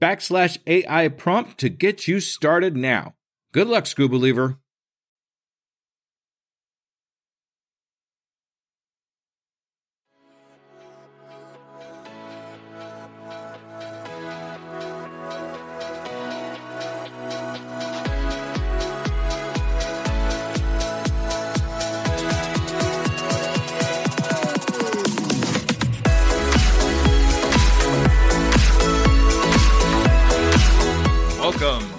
backslash AI prompt to get you started now. Good luck, Scoob Believer.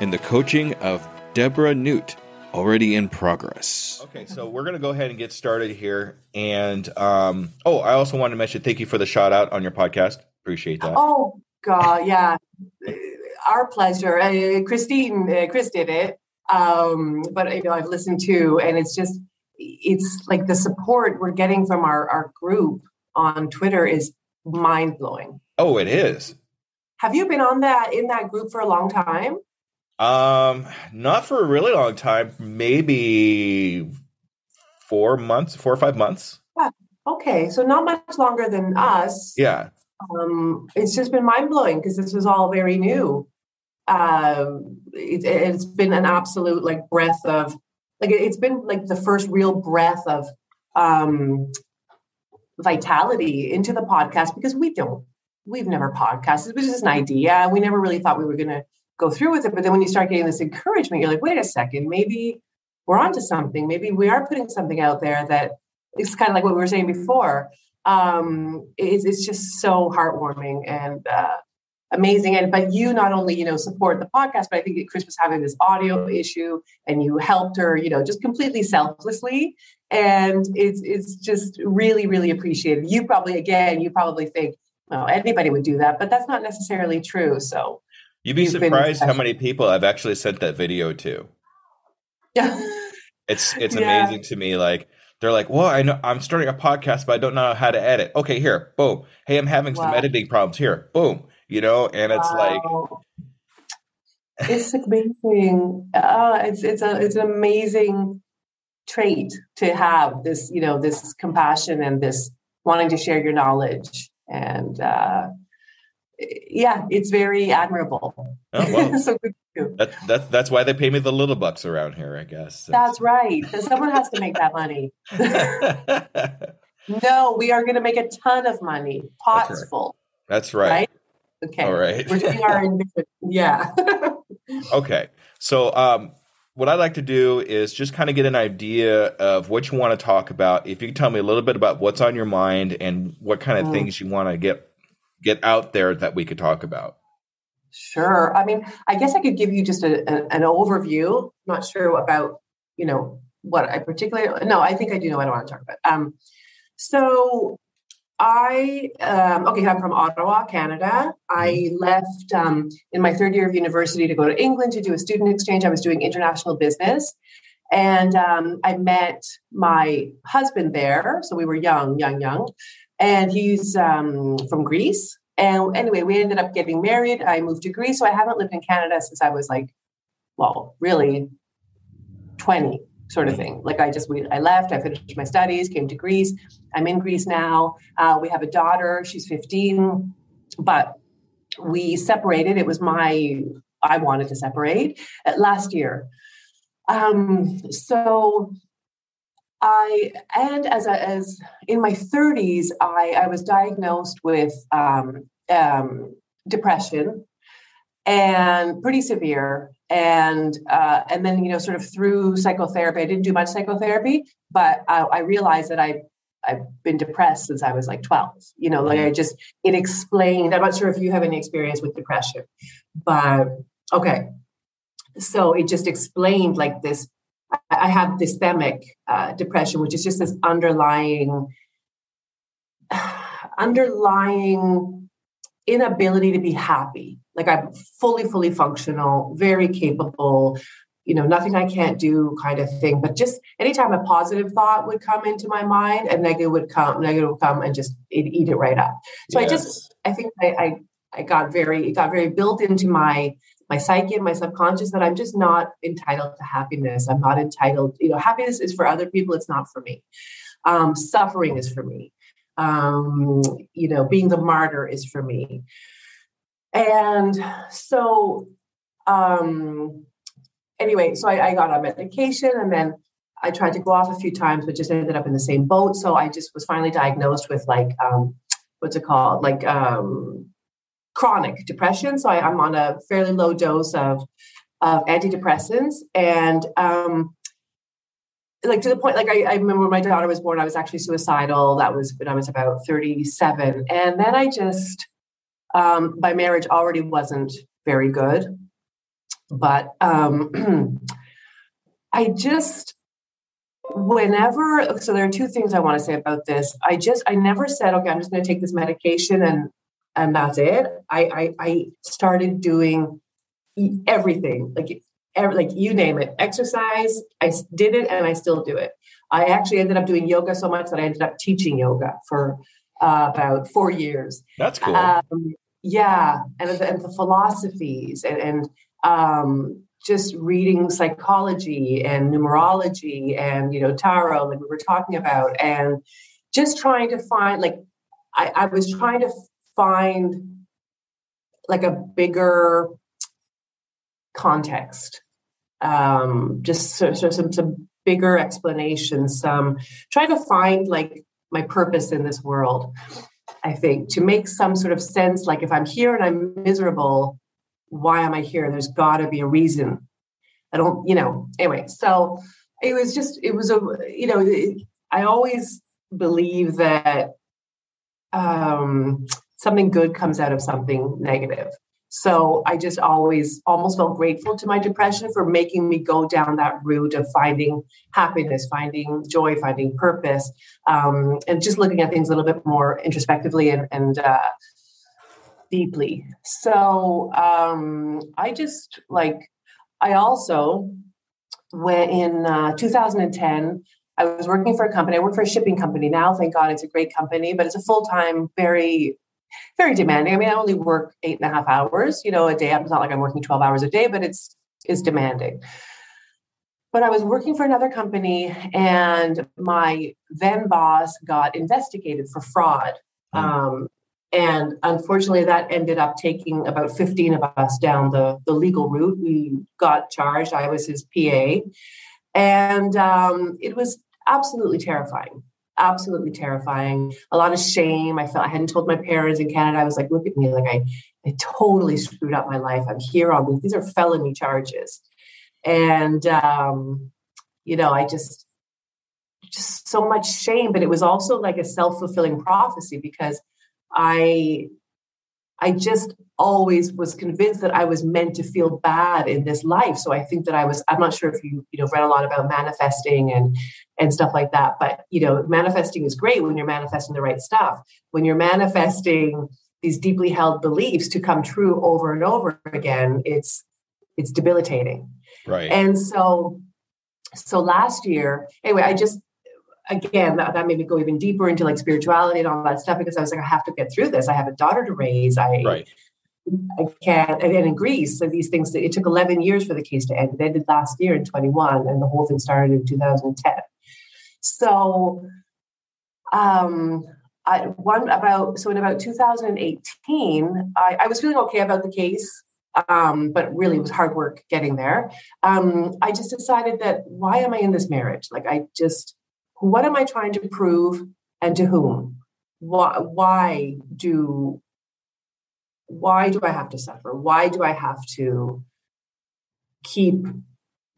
in the coaching of Deborah Newt, already in progress. Okay, so we're going to go ahead and get started here. And um, oh, I also want to mention thank you for the shout out on your podcast. Appreciate that. Oh, God, yeah. Our pleasure. Uh, Christine, uh, Chris did it. Um, but, you know, I've listened to, and it's just, it's like the support we're getting from our, our group on Twitter is mind blowing. Oh, it is. Have you been on that in that group for a long time? Um, not for a really long time. Maybe four months, four or five months. Yeah. Okay, so not much longer than us. Yeah. Um, it's just been mind blowing because this was all very new. Um, it, it's been an absolute like breath of like it's been like the first real breath of um vitality into the podcast because we don't we've never podcasted. It was just an idea. We never really thought we were going to go through with it. But then when you start getting this encouragement, you're like, wait a second, maybe we're onto something. Maybe we are putting something out there that it's kind of like what we were saying before. Um, it's, it's just so heartwarming and uh, amazing. And but you not only you know support the podcast, but I think Chris was having this audio issue, and you helped her, you know, just completely selflessly. And it's it's just really really appreciated. You probably again, you probably think well, anybody would do that, but that's not necessarily true. So you'd be surprised how many people I've actually sent that video to. Yeah. It's it's yeah. amazing to me. Like they're like, well, I know I'm starting a podcast, but I don't know how to edit. Okay, here, boom. Hey, I'm having wow. some editing problems. Here, boom. You know, and it's wow. like it's amazing. Uh, it's it's a it's an amazing trait to have this, you know, this compassion and this wanting to share your knowledge and uh, yeah, it's very admirable. Oh, well, so that, that, that's why they pay me the little bucks around here, I guess. That's right. Someone has to make that money. no, we are going to make a ton of money. Pots that's right. full. That's right. right. Okay. All right. We're doing our yeah. okay. So um, what I'd like to do is just kind of get an idea of what you want to talk about. If you can tell me a little bit about what's on your mind and what kind of mm. things you want to get get out there that we could talk about. Sure. I mean, I guess I could give you just a, a, an overview. I'm not sure about you know what I particularly. No, I think I do know what I want to talk about. Um, so I um, okay, I'm from Ottawa, Canada. I mm-hmm. left um, in my third year of university to go to England to do a student exchange. I was doing international business, and um, I met my husband there. So we were young, young, young, and he's um, from Greece. And anyway, we ended up getting married. I moved to Greece, so I haven't lived in Canada since I was like, well, really, twenty sort of thing. Like I just we I left, I finished my studies, came to Greece. I'm in Greece now. Uh, we have a daughter. She's 15, but we separated. It was my I wanted to separate uh, last year. Um, so I and as a, as in my 30s, I I was diagnosed with um, um, depression and pretty severe. And uh, and then you know, sort of through psychotherapy, I didn't do much psychotherapy, but I, I realized that I I've been depressed since I was like 12. You know, like I just, it explained, I'm not sure if you have any experience with depression, but okay. So it just explained like this. I have systemic uh, depression, which is just this underlying, underlying inability to be happy. Like I'm fully, fully functional, very capable, you know, nothing I can't do kind of thing. But just anytime a positive thought would come into my mind, a negative would come, negative would come and just eat it right up. So yes. I just, I think I, I, I got very, it got very built into my, my psyche and my subconscious that I'm just not entitled to happiness. I'm not entitled, you know, happiness is for other people. It's not for me. Um, suffering is for me. Um, you know, being the martyr is for me. And so, um, anyway, so I, I got on medication and then I tried to go off a few times, but just ended up in the same boat. So I just was finally diagnosed with like, um, what's it called? Like um, chronic depression. So I, am on a fairly low dose of, of antidepressants. And um, like to the point, like I, I remember when my daughter was born, I was actually suicidal. That was when I was about 37. And then I just, um, my marriage already wasn't very good. But um, I just, whenever, so there are two things I want to say about this. I just, I never said, okay, I'm just going to take this medication and and that's it. I I, I started doing everything, like every, like you name it, exercise. I did it, and I still do it. I actually ended up doing yoga so much that I ended up teaching yoga for uh, about four years. That's cool. Um, yeah, and the, and the philosophies and, and um, just reading psychology and numerology and you know tarot like we were talking about and just trying to find like I, I was trying to find like a bigger context um just so, so some some bigger explanations some try to find like my purpose in this world i think to make some sort of sense like if i'm here and i'm miserable why am I here? There's got to be a reason. I don't, you know, anyway. So it was just, it was a, you know, I always believe that um, something good comes out of something negative. So I just always almost felt grateful to my depression for making me go down that route of finding happiness, finding joy, finding purpose, um, and just looking at things a little bit more introspectively and, and uh, deeply. So um, I just like, I also, when in uh, 2010, I was working for a company. I work for a shipping company now. Thank God it's a great company, but it's a full time, very, very demanding. I mean, I only work eight and a half hours, you know, a day. It's not like I'm working 12 hours a day, but it's is demanding. But I was working for another company, and my then boss got investigated for fraud. Mm. Um, and unfortunately, that ended up taking about 15 of us down the, the legal route. We got charged. I was his PA. And um, it was absolutely terrifying. Absolutely terrifying. A lot of shame. I felt I hadn't told my parents in Canada. I was like, look at me, like I, I totally screwed up my life. I'm here on these. These are felony charges. And um, you know, I just just so much shame, but it was also like a self-fulfilling prophecy because I I just always was convinced that I was meant to feel bad in this life. So I think that I was, I'm not sure if you, you know, read a lot about manifesting and and stuff like that. But you know, manifesting is great when you're manifesting the right stuff. When you're manifesting these deeply held beliefs to come true over and over again, it's it's debilitating. Right. And so so last year, anyway, I just again, that, that, made me go even deeper into like spirituality and all that stuff because I was like, I have to get through this. I have a daughter to raise. I, right. I can't. And in Greece, so these things, it took 11 years for the case to end. It ended last year in 21, and the whole thing started in 2010. So, um, I, one about so in about 2018, I, I was feeling okay about the case, um, but really it was hard work getting there. Um, I just decided that why am I in this marriage? Like I just what am I trying to prove and to whom? Why, why do why do I have to suffer? Why do I have to keep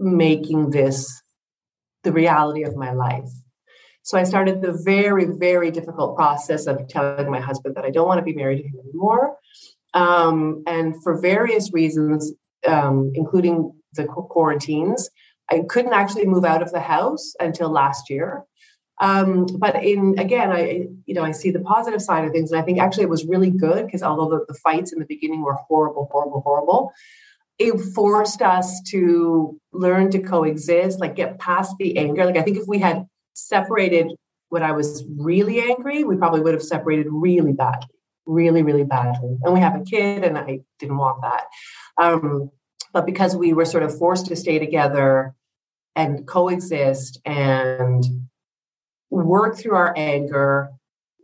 making this the reality of my life? So I started the very, very difficult process of telling my husband that I don't want to be married to him anymore. Um, and for various reasons, um, including the quarantines, I couldn't actually move out of the house until last year. Um, but in again, I you know I see the positive side of things, and I think actually it was really good because although the, the fights in the beginning were horrible, horrible, horrible, it forced us to learn to coexist, like get past the anger. Like I think if we had separated when I was really angry, we probably would have separated really badly, really, really badly. And we have a kid, and I didn't want that. Um, but because we were sort of forced to stay together and coexist and work through our anger,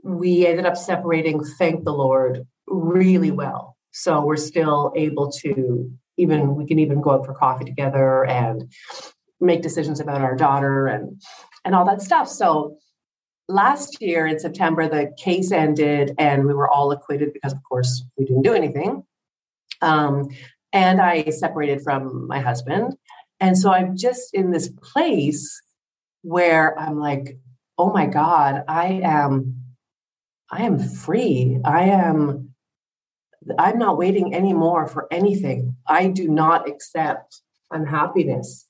we ended up separating, thank the Lord, really well. So we're still able to even, we can even go out for coffee together and make decisions about our daughter and and all that stuff. So last year in September, the case ended and we were all acquitted because, of course, we didn't do anything. Um, and I separated from my husband. And so I'm just in this place where I'm like, oh my God, I am, I am free. I am, I'm not waiting anymore for anything. I do not accept unhappiness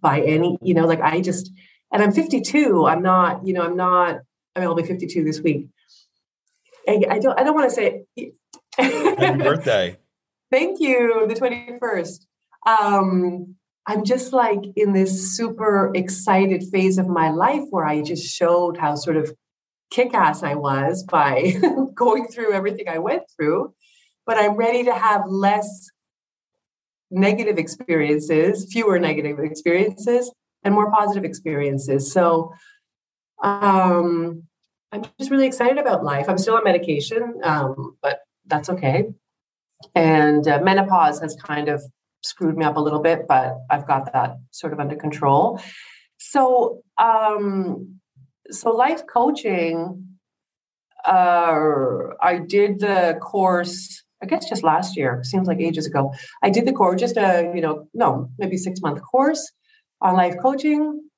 by any, you know, like I just, and I'm 52. I'm not, you know, I'm not, I mean, I'll be 52 this week. I, I don't, I don't want to say Happy birthday. Thank you. The 21st. Um, I'm just like in this super excited phase of my life where I just showed how sort of kick ass I was by going through everything I went through. But I'm ready to have less negative experiences, fewer negative experiences, and more positive experiences. So um, I'm just really excited about life. I'm still on medication, um, but that's okay. And uh, menopause has kind of screwed me up a little bit, but I've got that sort of under control. So, um, so life coaching. Uh, I did the course. I guess just last year. Seems like ages ago. I did the course, just a you know, no, maybe six month course on life coaching,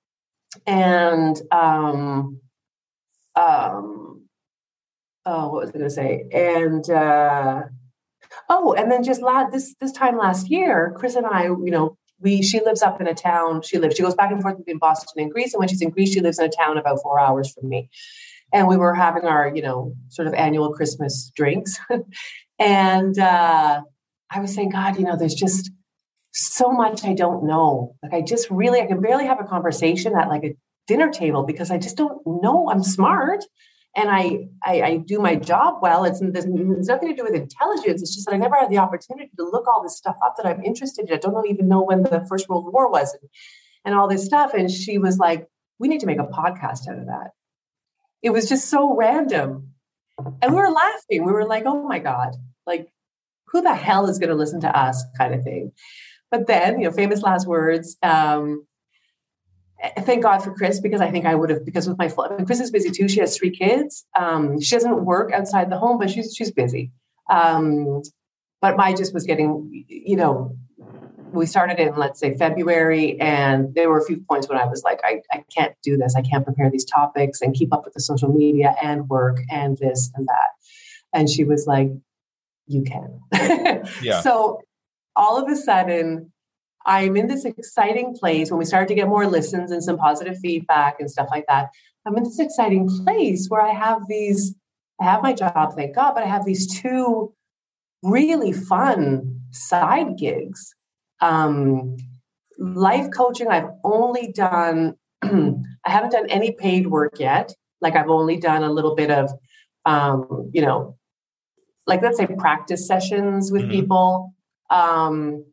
and um, um, oh, what was I going to say? And uh, Oh, and then just last this this time last year, Chris and I, you know, we she lives up in a town. She lives. She goes back and forth between Boston and Greece, and when she's in Greece, she lives in a town about four hours from me. And we were having our, you know, sort of annual Christmas drinks, and uh, I was saying, God, you know, there's just so much I don't know. Like I just really, I can barely have a conversation at like a dinner table because I just don't know. I'm smart, and I, I, I do my job well. It's there's, nothing to do with intelligence. It's just that I never had the opportunity to look all this stuff up that I'm interested in. I don't even know when the First World War was and, and all this stuff. And she was like, "We need to make a podcast out of that." It was just so random, and we were laughing. We were like, "Oh my god!" Like, who the hell is going to listen to us? Kind of thing. But then, you know, famous last words. Um, thank God for Chris because I think I would have because with my Chris is busy too. She has three kids. Um, she doesn't work outside the home, but she's she's busy. Um, but my just was getting, you know, we started in let's say February, and there were a few points when I was like, I, I can't do this. I can't prepare these topics and keep up with the social media and work and this and that. And she was like, You can. yeah. So all of a sudden, I'm in this exciting place when we started to get more listens and some positive feedback and stuff like that. I'm in this exciting place where I have these, I have my job, thank God, but I have these two really fun side gigs. Um, life coaching, I've only done, I haven't done any paid work yet. Like I've only done a little bit of, um, you know, like let's say practice sessions with mm-hmm. people. Um,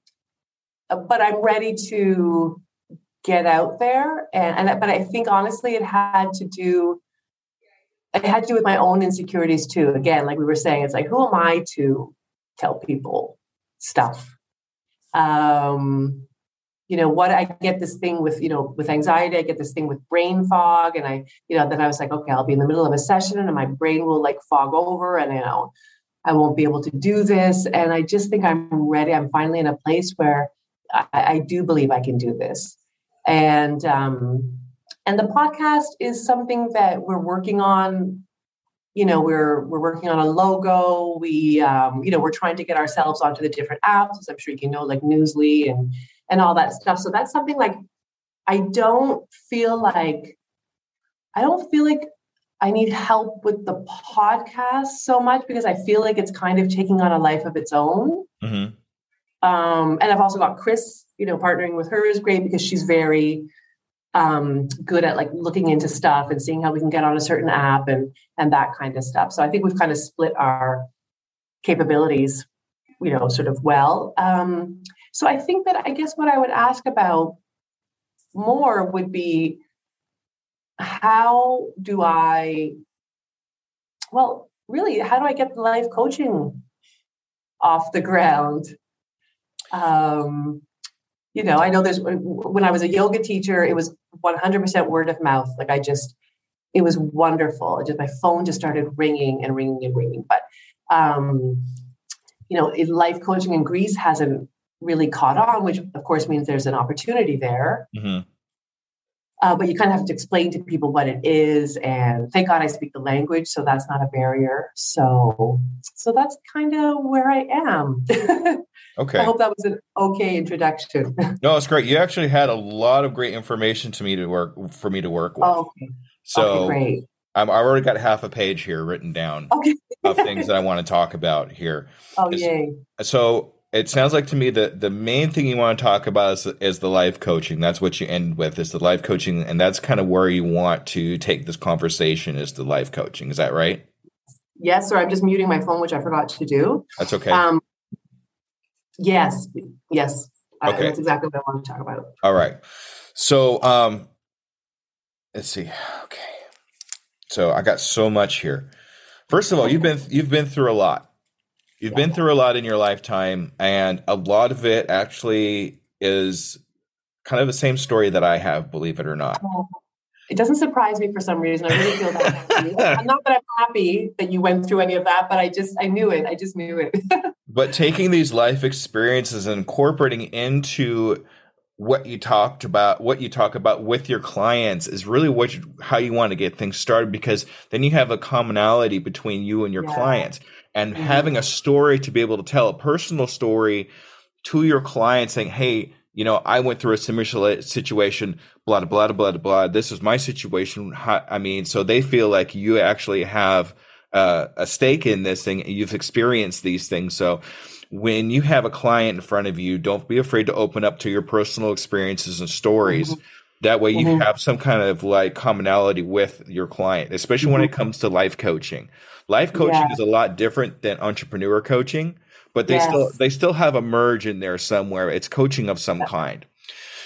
but I'm ready to get out there. And, and but I think honestly, it had to do it had to do with my own insecurities too. Again, like we were saying, it's like who am I to tell people stuff? Um, you know what I get this thing with you know with anxiety I get this thing with brain fog and I you know then I was like okay I'll be in the middle of a session and my brain will like fog over and you know I won't be able to do this. And I just think I'm ready. I'm finally in a place where I, I do believe I can do this. And um, and the podcast is something that we're working on. You know, we're we're working on a logo. We um, you know we're trying to get ourselves onto the different apps, as I'm sure you know, like Newsly and and all that stuff. So that's something like I don't feel like I don't feel like I need help with the podcast so much because I feel like it's kind of taking on a life of its own. Mm-hmm. Um, and I've also got Chris, you know, partnering with her is great because she's very um, good at like looking into stuff and seeing how we can get on a certain app and and that kind of stuff. So I think we've kind of split our capabilities, you know, sort of well. Um, so I think that I guess what I would ask about more would be how do I, well, really, how do I get the life coaching off the ground? Um, you know, I know there's when I was a yoga teacher, it was 100% word of mouth. Like I just, it was wonderful. It just my phone just started ringing and ringing and ringing. But um, you know, life coaching in Greece hasn't really caught on, which of course means there's an opportunity there. Mm-hmm. Uh, but you kind of have to explain to people what it is, and thank God I speak the language, so that's not a barrier. So, so that's kind of where I am. okay. I hope that was an okay introduction. no, it's great. You actually had a lot of great information to me to work for me to work with. Oh, okay. So okay, I already got half a page here written down okay. of things that I want to talk about here. Oh, yay. So it sounds like to me that the main thing you want to talk about is, is the life coaching. That's what you end with is the life coaching, and that's kind of where you want to take this conversation is the life coaching. Is that right? Yes, sir. I'm just muting my phone, which I forgot to do. That's okay. Um, yes, yes. Okay. Uh, that's exactly what I want to talk about. All right. So, um, let's see. Okay. So I got so much here. First of all, you've been you've been through a lot. You've been through a lot in your lifetime, and a lot of it actually is kind of the same story that I have, believe it or not. Oh, it doesn't surprise me for some reason. I really feel that. not that I'm happy that you went through any of that, but I just I knew it. I just knew it. but taking these life experiences and incorporating into what you talked about, what you talk about with your clients is really what you, how you want to get things started because then you have a commonality between you and your yeah. clients and mm-hmm. having a story to be able to tell a personal story to your client saying, Hey, you know, I went through a similar situation, blah, blah, blah, blah, blah. This is my situation. I mean, so they feel like you actually have uh, a stake in this thing. You've experienced these things. So when you have a client in front of you, don't be afraid to open up to your personal experiences and stories. Mm-hmm. That way you mm-hmm. have some kind of like commonality with your client, especially mm-hmm. when it mm-hmm. comes to life coaching. Life coaching yeah. is a lot different than entrepreneur coaching, but they yes. still they still have a merge in there somewhere. It's coaching of some kind.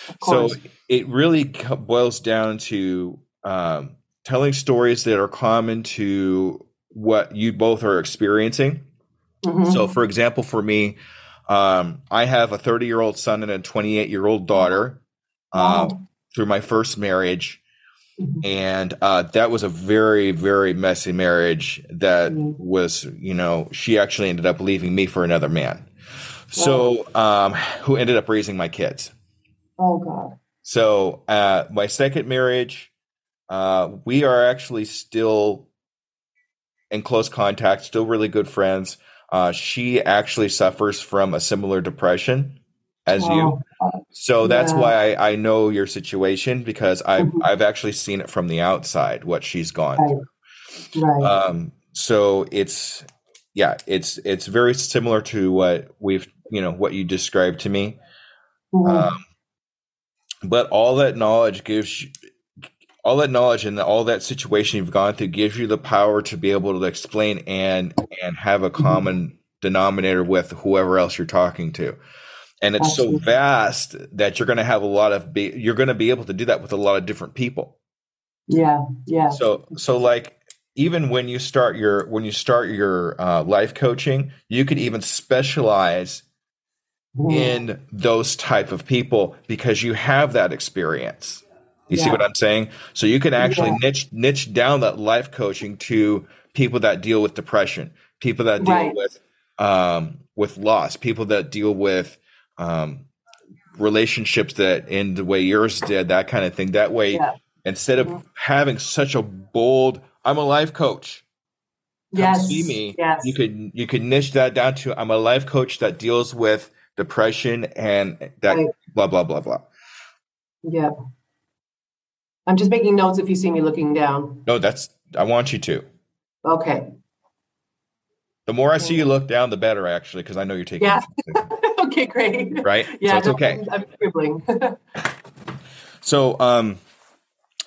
Of so it really boils down to um, telling stories that are common to what you both are experiencing. Mm-hmm. So, for example, for me, um, I have a 30 year old son and a 28 year old daughter wow. through my first marriage. Mm-hmm. And uh, that was a very, very messy marriage that mm-hmm. was, you know, she actually ended up leaving me for another man. So, um, who ended up raising my kids. Oh, God. So, uh, my second marriage, uh, we are actually still in close contact, still really good friends. Uh, she actually suffers from a similar depression as oh, you. So that's yeah. why I, I, know your situation because I've mm-hmm. I've actually seen it from the outside what she's gone right. through. Right. Um, so it's yeah, it's it's very similar to what we've you know what you described to me. Mm-hmm. Um, but all that knowledge gives you, all that knowledge and all that situation you've gone through gives you the power to be able to explain and and have a mm-hmm. common denominator with whoever else you're talking to and it's Absolutely. so vast that you're going to have a lot of be, you're going to be able to do that with a lot of different people yeah yeah so so like even when you start your when you start your uh, life coaching you could even specialize mm. in those type of people because you have that experience you yeah. see what i'm saying so you can actually yeah. niche niche down that life coaching to people that deal with depression people that deal Right. with um, with loss, people that deal with um, relationships that end the way yours did, that kind of thing. That way, Yeah. instead of Mhm. having such a bold, I'm a life coach. Come Yes. see me. Yes. You could you could niche that down to I'm a life coach that deals with depression and that Right. blah blah blah blah. Yeah. I'm just making notes if you see me looking down. No, that's I want you to. Okay. The more I see you look down, the better, actually, because I know you're taking Yeah. Okay, great. right. Yeah, so it's okay. I'm, I'm scribbling. So, um,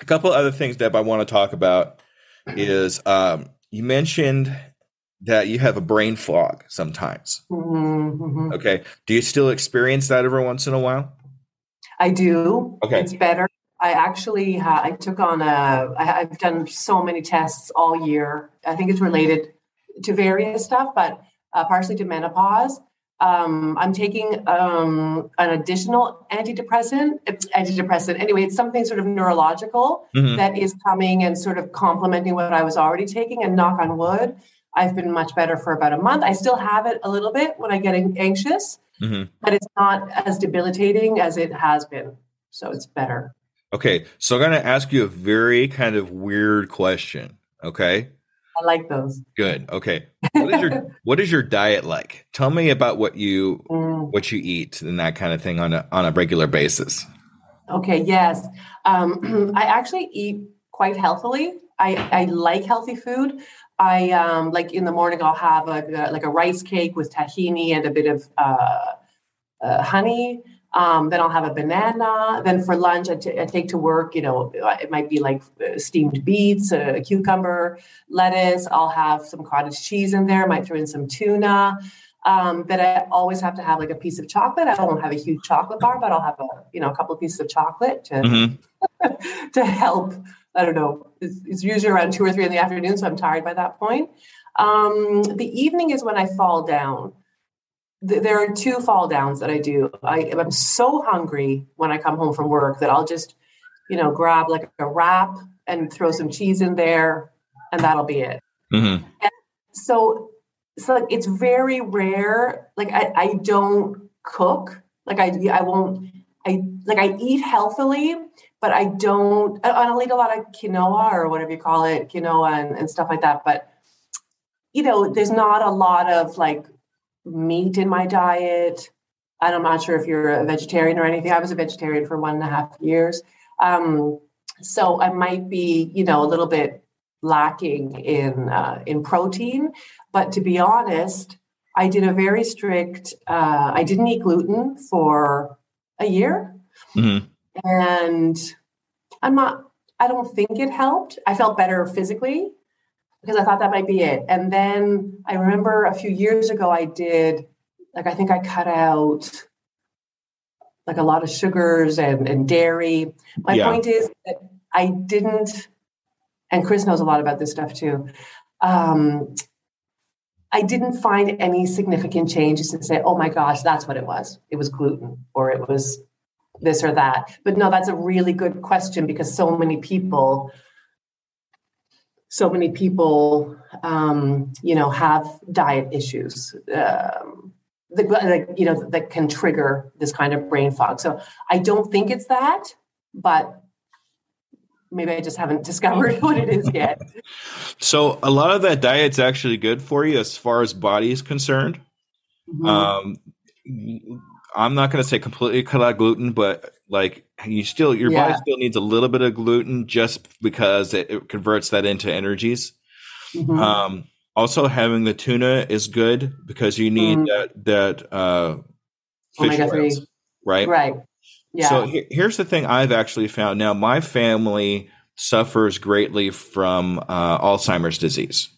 a couple other things, Deb, I want to talk about is um, you mentioned that you have a brain fog sometimes. Mhm, mhm. Okay, do you still experience that every once in a while? I do. Okay. It's better. I actually ha- I took on a. I, I've done so many tests all year. I think it's related to various stuff, but uh, partially to menopause. Um, I'm taking um, an additional antidepressant. It's antidepressant. Anyway, it's something sort of neurological Mhm. that is coming and sort of complementing what I was already taking. And knock on wood, I've been much better for about a month. I still have it a little bit when I get anxious, Mhm. but it's not as debilitating as it has been. So it's better. Okay, so I'm going to ask you a very kind of weird question. Okay, I like those. good. Okay, what is your what is your diet like? Tell me about what you Mm, what you eat and that kind of thing on a on a regular basis. okay, yes. Um, I actually eat quite healthily. I, I like healthy food. I um, like in the morning I'll have a, like a rice cake with tahini and a bit of uh, uh, honey. Um, then I'll have a banana. Then for lunch, I take to work. You know, it might be like uh, steamed beets, a cucumber, lettuce. I'll have some cottage cheese in there. Might throw in some tuna. Um, but I always have to have like a piece of chocolate. I won't have a huge chocolate bar, but I'll have a you know a couple of pieces of chocolate to Mhm. to help. I don't know. It's, it's usually around two or three in the afternoon, so I'm tired by that point. Um, the evening is when I fall down. Th- There are two fall downs that I do. I, I'm so hungry when I come home from work that I'll just, you know, grab like a wrap and throw some cheese in there, and that'll be it Mhm. so so like it's very rare like I, I don't cook like i i won't i like i eat healthily but i don't I- i'll eat a lot of quinoa or whatever you call it quinoa and, and stuff like that but you know there's not a lot of like meat in my diet. And i'm not sure if you're a vegetarian or anything. I was a vegetarian for one and a half years. Um, so i might be you know a little bit lacking in uh, in protein. But to be honest i did a very strict uh, i didn't eat gluten for a year. Mhm. and i'm not i don't think it helped. I felt better physically because i thought that might be it and then i remember a few years ago i did like i think i cut out like a lot of sugars and, and dairy my Yeah. point is that i didn't and chris knows a lot about this stuff too um, I didn't find any significant changes to say, oh my gosh, that's what it was. It was gluten or it was this or that. But no, that's a really good question because so many people, so many people, um, you know, have diet issues. Um, that, like, you know, that can trigger this kind of brain fog. So I don't think it's that, but maybe I just haven't discovered what it is yet. So a lot of that diet's actually good for you as far as body is concerned. Mhm. Um, I'm not going to say completely cut out gluten, but like you still, your body still needs a little bit of gluten just because it, it converts that into energies. Mhm. Um, also, having the tuna is good because you need Mm. that that uh, fish oils, right? Right. Yeah. So he- here's the thing I've actually found. Now, my family suffers greatly from uh, Alzheimer's disease.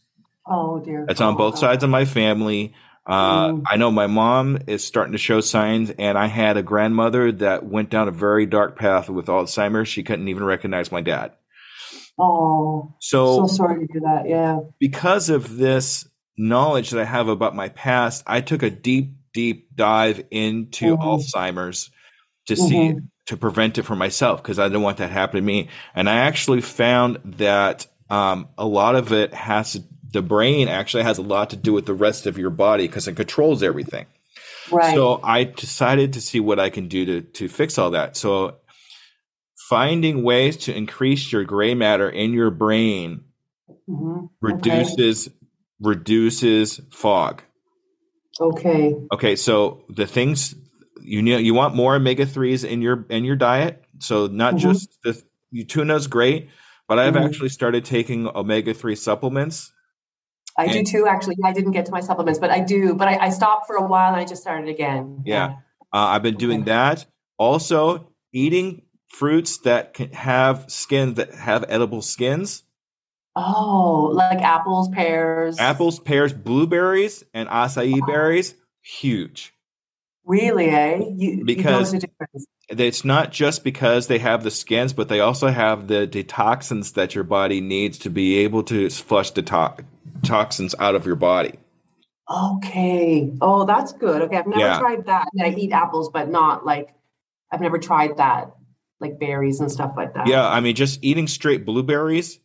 oh dear. It's on both Oh, sides of my family. Uh. I know my mom is starting to show signs, and I had a grandmother that went down a very dark path with Alzheimer's. She couldn't even recognize my dad. Oh, So, so sorry to hear that. Yeah. because of this knowledge that I have about my past, I took a deep, deep dive into Mhm. Alzheimer's to see Mhm. to prevent it for myself because I didn't want that to happen to me. And I actually found that um, a lot of it has to the brain actually has a lot to do with the rest of your body because it controls everything. Right. So I decided to see what I can do to to fix all that. So finding ways to increase your gray matter in your brain Mhm. reduces reduces fog. Okay. Okay, so the things you know you want more omega threes in your in your diet. So not Mhm. just the tuna's great, but I've Mhm. actually started taking omega three supplements. I do too, actually. I didn't get to my supplements, but I do. But I, I stopped for a while and I just started again. Yeah. Uh, I've been doing that. Also, eating fruits that can have skin that have edible skins. Oh, like apples, pears. Apples, pears, blueberries, and acai berries. Huge. Really, eh? You, you Because- a. It's not just because they have the skins, but they also have the detoxins that your body needs to be able to flush the to- toxins out of your body. Okay. Oh, that's good. Okay. I've never Yeah. tried that. I, mean, I eat apples, but not like, I've never tried that, like berries and stuff like that. Yeah, I mean, just eating straight blueberries,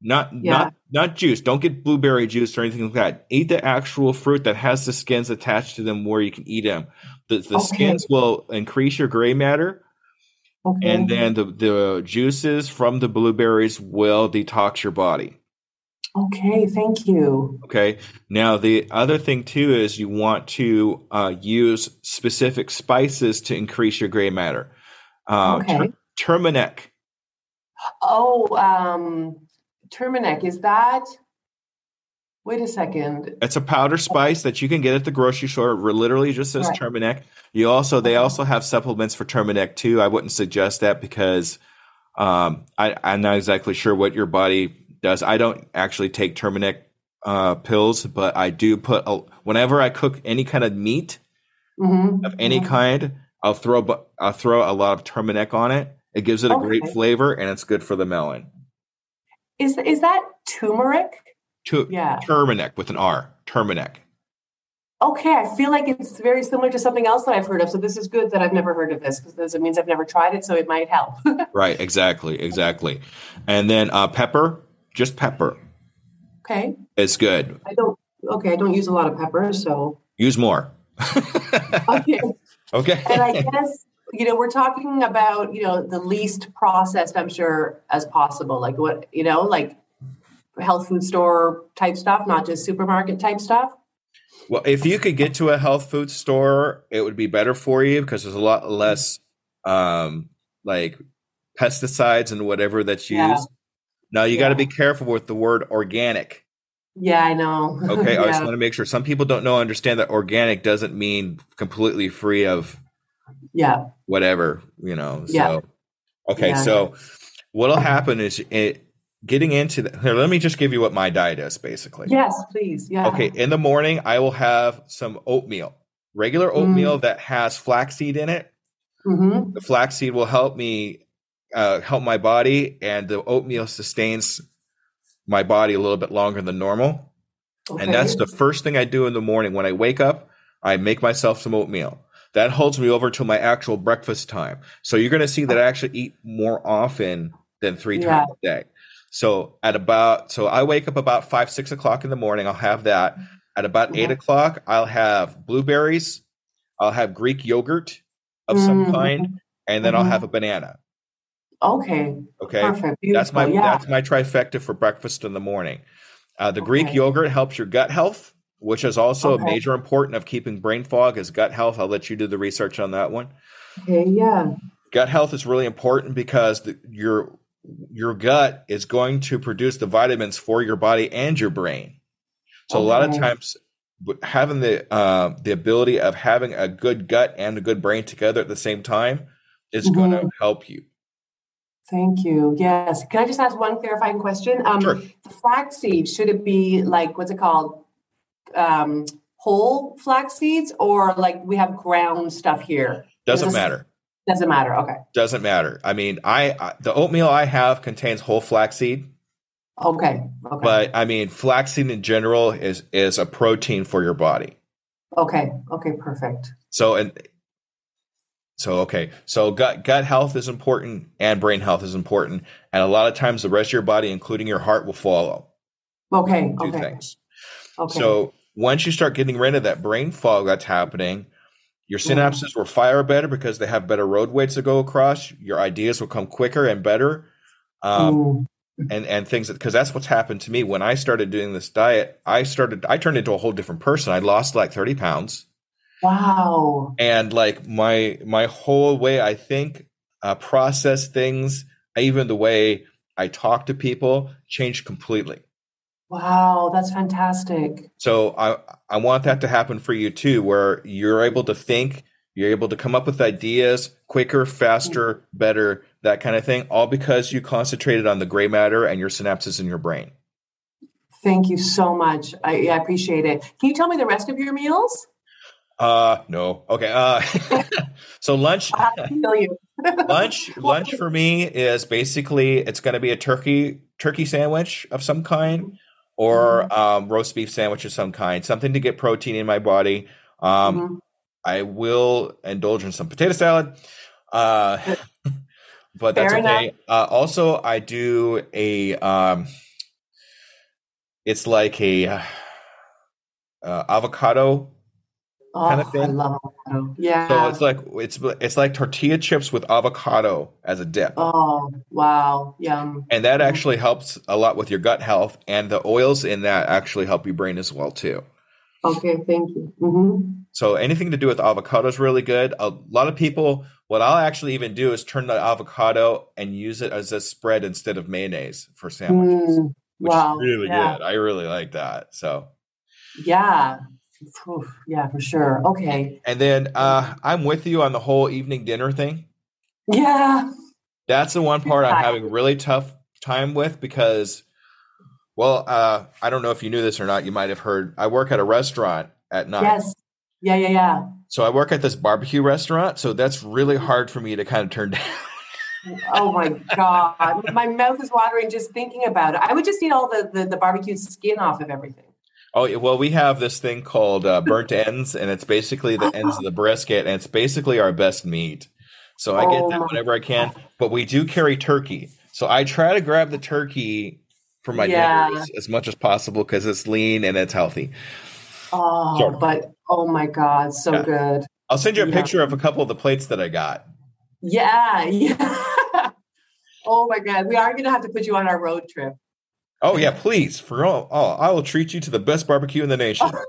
not Yeah. not not juice. Don't get blueberry juice or anything like that. Eat the actual fruit that has the skins attached to them, where you can eat them. The the Okay. skins will increase your gray matter, Okay. and then the the juices from the blueberries will detox your body. Okay. Thank you. Okay. Now the other thing too is you want to uh, use specific spices to increase your gray matter. Uh, Okay. tur- turmeric. Oh, um, Terminec, is that? Wait a second. It's a powder spice that you can get at the grocery store. It literally just says Right. turmeric. You also they also have supplements for turmeric too. I wouldn't suggest that because um, I, I'm not exactly sure what your body does. I don't actually take turmeric uh, pills, but I do put a, whenever I cook any kind of meat hmm of any kind, I'll throw I'll throw a lot of turmeric on it. It gives it a great flavor and it's good for the melon. Is is that turmeric? Tu- Yeah. Turmeric with an R. Turmeric. Okay, I feel like it's very similar to something else that I've heard of. So this is good that I've never heard of this because it means I've never tried it, so it might help. Right, exactly, exactly. And then uh, pepper, just pepper okay, It's good. I don't. Okay, I don't use a lot of pepper, so Use more. okay. okay. and I guess you know we're talking about you know the least processed, I'm sure, as possible. Like what you know, like health food store type stuff, not just supermarket type stuff. Well, if you could get to a health food store, it would be better for you because there's a lot less um, like pesticides and whatever that's used. Yeah. Now you got to be careful with the word organic. Yeah, I know. Okay, I just want to make sure some people don't know understand that organic doesn't mean completely free of yeah. whatever, you know. Yeah. So okay, Yeah. so what'll happen is it getting into the, here, let me just give you what my diet is basically. Yes, please. Yeah. Okay, in the morning I will have some oatmeal. Regular Mm. oatmeal that has flaxseed in it. Mm-hmm. The flaxseed will help me uh, help my body and the oatmeal sustains my body a little bit longer than normal. Okay. And that's the first thing I do in the morning. When I wake up, I make myself some oatmeal. That holds me over to my actual breakfast time. So you're going to see that I actually eat more often than three Yeah. times a day. So at about, so I wake up about five, six o'clock in the morning. I'll have that. At about eight Mhm. o'clock, I'll have blueberries. I'll have Greek yogurt of some Mhm. kind, and then I'll Mhm. have a banana. Okay. Okay. Perfect. That's my yeah. that's my trifecta for breakfast in the morning. Uh, the Greek yogurt helps your gut health, which is also Okay. a major important of keeping brain fog is gut health. I'll let you do the research on that one. Okay. Yeah. Gut health is really important because the, your your gut is going to produce the vitamins for your body and your brain. So a lot of times having the uh, the ability of having a good gut and a good brain together at the same time is going to help you. Thank you. Yes. Can I just ask one clarifying question? Um, Sure. The flax seed, should it be like, what's it called? Um, whole flax seeds or like we have ground stuff here? Doesn't matter. Doesn't matter. Okay. Doesn't matter. I mean, I, I the oatmeal I have contains whole flaxseed, Okay. Okay. but I mean, flaxseed in general is is a protein for your body. okay. Okay. Perfect. So and so okay, so gut gut health is important and brain health is important, and a lot of times the rest of your body, including your heart, will follow. Okay. Two okay. things. Okay. So once you start getting rid of that brain fog that's happening, your Mhm. synapses will fire better because they have better roadways to go across. Your ideas will come quicker and better. Um, Mm. and and things because that's what's happened to me when I started doing this diet. I started I turned into a whole different person. I lost like thirty pounds, Wow. and like my my whole way I think, uh, process things, even the way I talk to people changed completely. Wow. That's fantastic. So I I want that to happen for you too, where you're able to think, you're able to come up with ideas quicker, faster, better, that kind of thing, all because you concentrated on the gray matter and your synapses in your brain. Thank you so much. I, I appreciate it. Can you tell me the rest of your meals? Uh no. Okay. Uh so lunch I'll have to kill you. lunch lunch for me is basically it's going to be a turkey turkey sandwich of some kind or um, roast beef sandwich of some kind, something to get protein in my body. Um, Mhm. I will indulge in some potato salad. Uh, but that's Fair okay. Uh, also, I do a. Um, it's like a uh, avocado. Oh, kind of I thing. love avocado. Yeah. So it's like it's it's like tortilla chips with avocado as a dip, oh, wow. Yum. and that actually helps a lot with your gut health. And the oils in that actually help your brain as well too. Okay. Thank you. hmm So anything to do with avocado is really good. A lot of people, what I'll actually even do is turn the avocado and use it as a spread instead of mayonnaise for sandwiches, Mm, which wow. is really yeah. good. I really like that. So, Yeah. Yeah, for sure. Okay. and then uh, I'm with you on the whole evening dinner thing. Yeah. That's the one part I'm having really tough time with because, well, uh, I don't know if you knew this or not. You might have heard. I work at a restaurant at night. Yes. Yeah, yeah, yeah. So I work at this barbecue restaurant. So that's really hard for me to kind of turn down. Oh my god, my mouth is watering just thinking about it. I would just eat all the the, the barbecue skin off of everything. Oh yeah, well, we have this thing called uh, burnt ends, and it's basically the ends of the brisket, and it's basically our best meat. So I get Oh that whenever I can, but we do carry turkey. So I try to grab the turkey for my Yeah. dinners as much as possible because it's lean and it's healthy. Oh, but oh my god, so Yeah. good. I'll send you a Yeah. picture of a couple of the plates that I got. Yeah, yeah. oh my god, we are gonna have to put you on our road trip. Oh yeah, please for all. Oh, I will treat you to the best barbecue in the nation.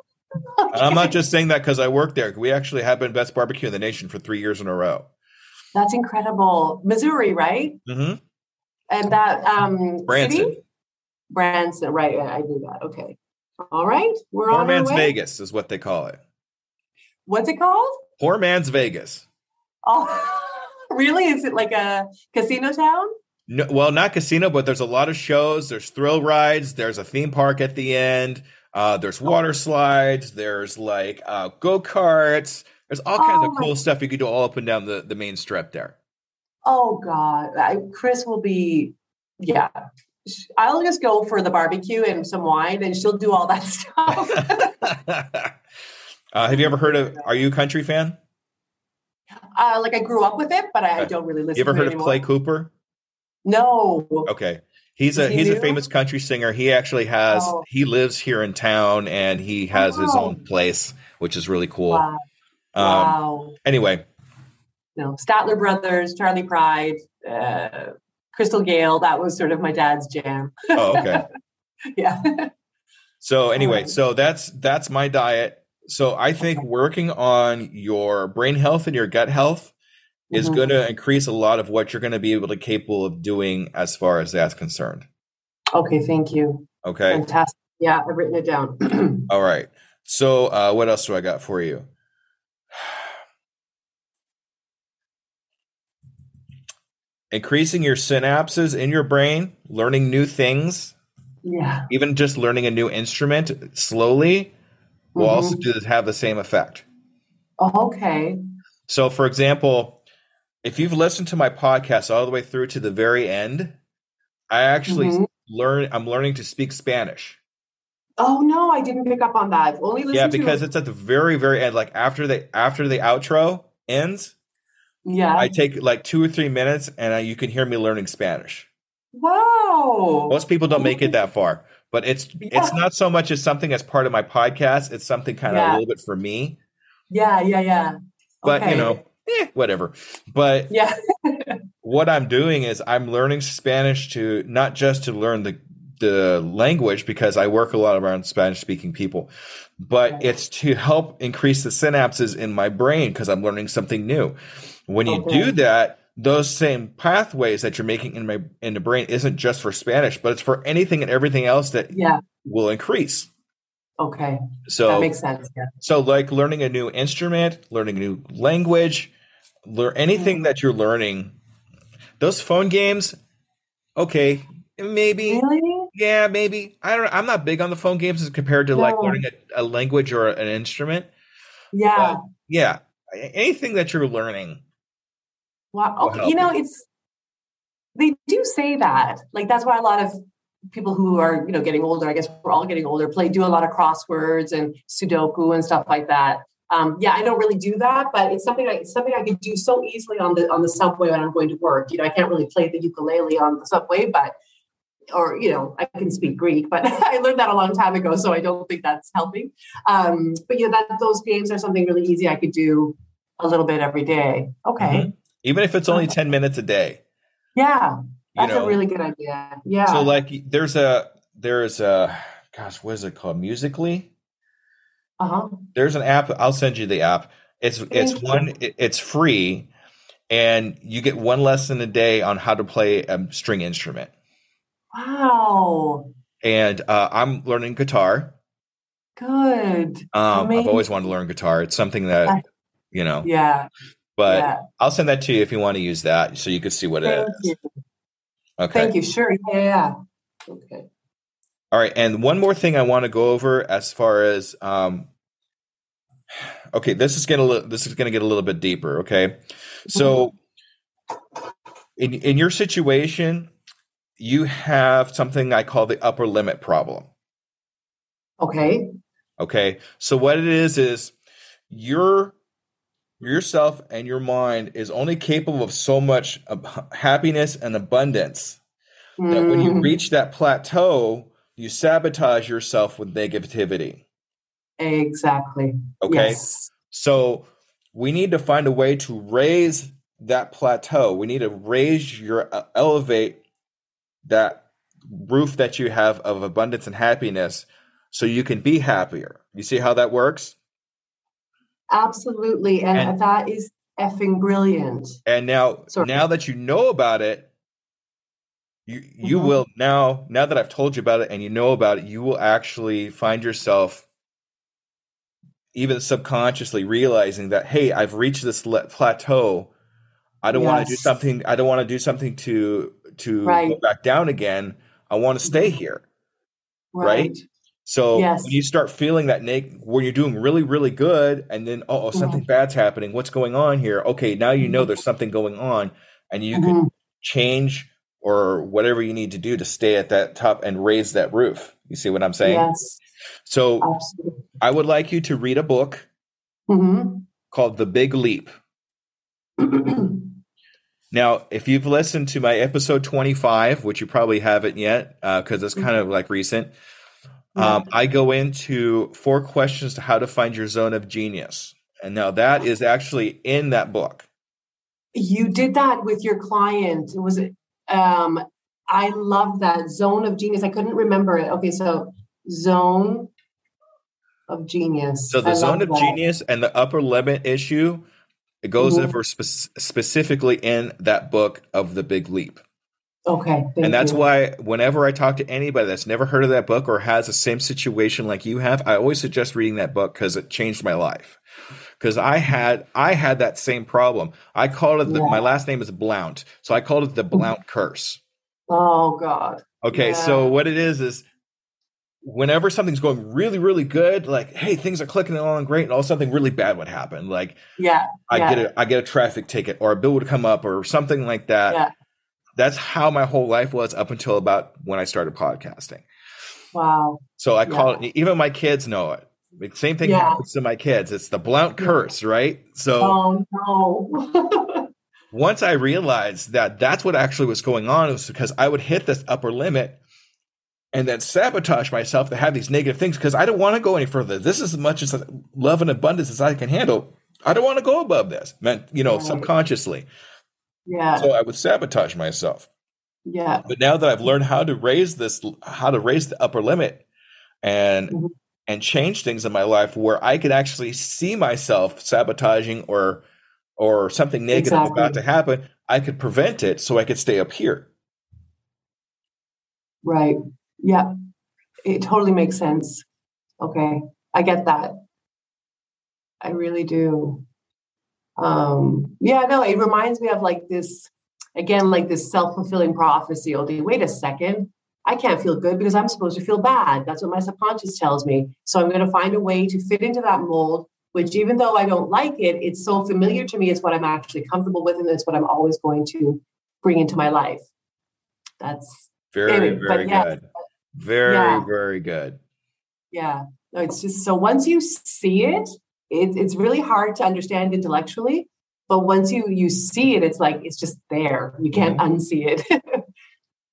And I'm not just saying that because I work there. We actually have been best barbecue in the nation for three years in a row. That's incredible. Missouri, right? hmm And that um Branson. city? Branson, right? yeah, I knew that. Okay. All right, we're Poor on our man's. Vegas is what they call it. What's it called? Poor man's Vegas. Oh, really? Is it like a casino town? No, well, not casino, but there's a lot of shows. There's thrill rides. There's a theme park at the end. Uh, there's water slides. There's like uh, go karts. There's all kinds Oh of cool stuff you can do all up and down the, the main strip there. Oh God, I, Chris will be. Yeah, I'll just go for the barbecue and some wine, and she'll do all that stuff. uh, have you ever heard of? Are you a country fan? uh, like I grew up with it, but I, I don't really listen. To it. You ever heard of. Clay Cooper? No. Okay. He's a he he's a famous country singer. He actually has Oh. he lives here in town and he has his own place, which is really cool. Wow. Um, wow. Anyway, No, Statler Brothers, Charley Pride, uh, Crystal Gayle. That was sort of my dad's jam. oh okay. yeah. So anyway, Um, so that's that's my diet. So I think working on your brain health and your gut health is Mhm. going to increase a lot of what you're going to be able to capable of doing as far as that's concerned. Okay. Thank you. Okay. Fantastic. Yeah, I've written it down. All right. So uh, what else do I got for you? Increasing your synapses in your brain, learning new things, yeah. even just learning a new instrument slowly will Mhm. also do have the same effect. Okay. So, for example, if you've listened to my podcast all the way through to the very end, I actually Mhm. learn. I'm learning to speak Spanish. Oh no, I didn't pick up on that. I've Only listen yeah, to because it's at the very, very end. Like after the after the outro ends, yeah. I take like two or three minutes, and I, you can hear me learning Spanish. wow. Most people don't make it that far. but it's Yeah. it's not so much as something as part of my podcast. It's something kind of a little bit for me. Yeah, yeah, yeah. But you know, eh, whatever. But Yeah. what I'm doing is I'm learning Spanish to not just to learn the the language because I work a lot around Spanish speaking people, but it's to help increase the synapses in my brain because I'm learning something new. When you Okay. do that, those same pathways that you're making in my in the brain isn't just for Spanish, but it's for anything and everything else that Yeah. will increase. Okay. So that makes sense. Yeah. so, like learning a new instrument, learning a new language, learn anything that you're learning. Those phone games, okay, maybe, Really? yeah, maybe. I don't. I'm not big on the phone games as compared to like learning a, a language or an instrument. Yeah. Yeah, anything that you're learning. Wow. Okay. You know, you. it's they do say that. Like that's why a lot of people who are, you know, getting older, I guess we're all getting older, play do a lot of crosswords and Sudoku and stuff like that. Um, yeah, I don't really do that, but it's something I it's something I could do so easily on the on the subway when I'm going to work. You know, I can't really play the ukulele on the subway, but or you know, I can speak Greek, but I learned that a long time ago, so I don't think that's helping. Um, but yeah, that those games are something really easy I could do a little bit every day. Okay. Mhm. Even if it's only ten minutes a day. Yeah, You that's know, a really good idea. Yeah. so like there's a there's a gosh, what is it called? Musically. Uh-huh. there's an app i'll send you the app it's it's you. one it- it's free and you get one lesson a day on how to play a string instrument Wow. and uh, i'm learning guitar Good. um, i've always wanted to learn guitar it's something that I- you know Yeah. but yeah. i'll send that to you if you want to use that so you can see what it Thank is you. okay Thank you. Sure. Yeah. Okay. All right and one more thing i want to go over as far as um okay this is gonna this is gonna get a little bit deeper okay? So in in your situation you have something i call the upper limit problem. Okay. okay so what it is is your yourself and your mind is only capable of so much happiness and abundance that when you Mm, reach that plateau you sabotage yourself with negativity exactly. okay Yes. So we need to find a way to raise that plateau. We need to raise your uh, elevate that roof that you have of abundance and happiness so you can be happier. You see how that works? Absolutely. And, And- that is effing brilliant. And now Sorry. now that you know about it, you you Mhm. will now now that I've told you about it and you know about it, you will actually find yourself even subconsciously realizing that hey, I've reached this le- plateau. I don't want to do something. I don't want to do something to to go back down again. I want to stay here. Right. Right. So Yes. when you start feeling that neg- when you're doing really really good, and then oh, oh something bad's happening. What's going on here? Okay, now you know Mhm. there's something going on, and you can Mhm. change or whatever you need to do to stay at that top and raise that roof. You see what I'm saying? Yes. So Absolutely. I would like you to read a book Mhm. called The Big Leap. Now, if you've listened to my episode 25, which you probably haven't yet, because it's kind of like recent, um, I go into four questions to how to find your zone of genius. And now that is actually in that book. You did that with your client. Was it? Um, I love that zone of genius. I couldn't remember it. Okay, so zone of genius. So the I zone of that. genius and the upper limit issue, it goes Mhm. over spe- specifically in that book of the Big Leap. Okay, and that's you. why whenever I talk to anybody that's never heard of that book or has the same situation like you have, I always suggest reading that book because it changed my life. Because I had I had that same problem. I called it the, Yeah. my last name is Blount, so I called it the mm-hmm. Blount curse. Oh God. Okay, Yeah. so what it is is whenever something's going really really good, like hey things are clicking along great, and all something really bad would happen, like Yeah. I yeah. get a I get a traffic ticket or a bill would come up or something like that. Yeah. That's how my whole life was up until about when I started podcasting. Wow. So I call it even my kids know it. Same thing Yeah. happens to my kids. It's the blount curse, right? So Oh no. once I realized that that's what actually was going on, it was because I would hit this upper limit and then sabotage myself to have these negative things because I don't want to go any further. This is as much as love and abundance as I can handle. I don't want to go above this, meant you know, right. subconsciously. Yeah. So I would sabotage myself. Yeah. But now that I've learned how to raise this, how to raise the upper limit, and mm-hmm. And change things in my life where I could actually see myself sabotaging or or something negative exactly. about to happen, I could prevent it so I could stay up here. Right. Yeah. It totally makes sense. Okay. I get that. I really do. Um, yeah, no, it reminds me of like this, again, like this self fulfilling prophecy. Oh, wait a second. I can't feel good because I'm supposed to feel bad. That's what my subconscious tells me. So I'm going to find a way to fit into that mold, which even though I don't like it, it's so familiar to me. It's what I'm actually comfortable with, and it's what I'm always going to bring into my life. That's very, anyway, very yes, good. Very, yeah. very good. Yeah. No, it's just so once you see it, it, it's really hard to understand intellectually. But once you you see it, it's like it's just there. You can't mm-hmm. unsee it.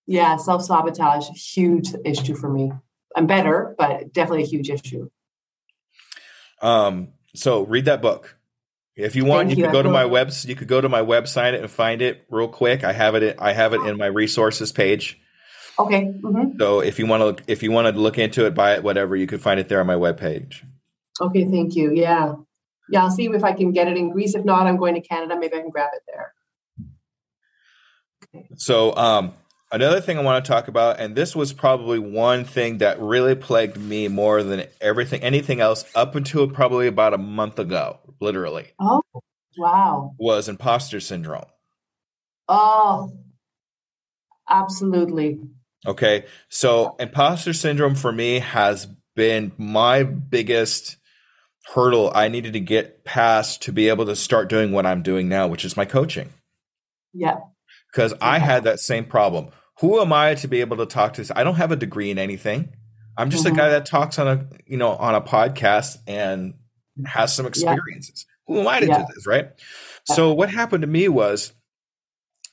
yeah, self sabotage, huge issue for me. I'm better, but definitely a huge issue. Um. So read that book. If you want, you, you could go to my webs. You could go to my website and find it real quick. I have it. I have it in my resources page. Okay. Mm-hmm. So if you want to, if you want to look into it, buy it, whatever, you can find it there on my webpage. Okay, thank you. Yeah, yeah. I'll see if I can get it in Greece. If not, I'm going to Canada. Maybe I can grab it there. Okay. So, um, another thing I want to talk about, and this was probably one thing that really plagued me more than everything, anything else, up until probably about a month ago, literally. Oh, wow. Was imposter syndrome. Oh, absolutely. Okay. So, imposter syndrome for me has been my biggest hurdle I needed to get past to be able to start doing what I'm doing now, which is my coaching. Yeah. Because yeah. I had that same problem. Who am I to be able to talk to this? I don't have a degree in anything. I'm just mm-hmm. a guy that talks on a you know on a podcast and has some experiences. Yeah. Who am I to yeah. do this, right? So what happened to me was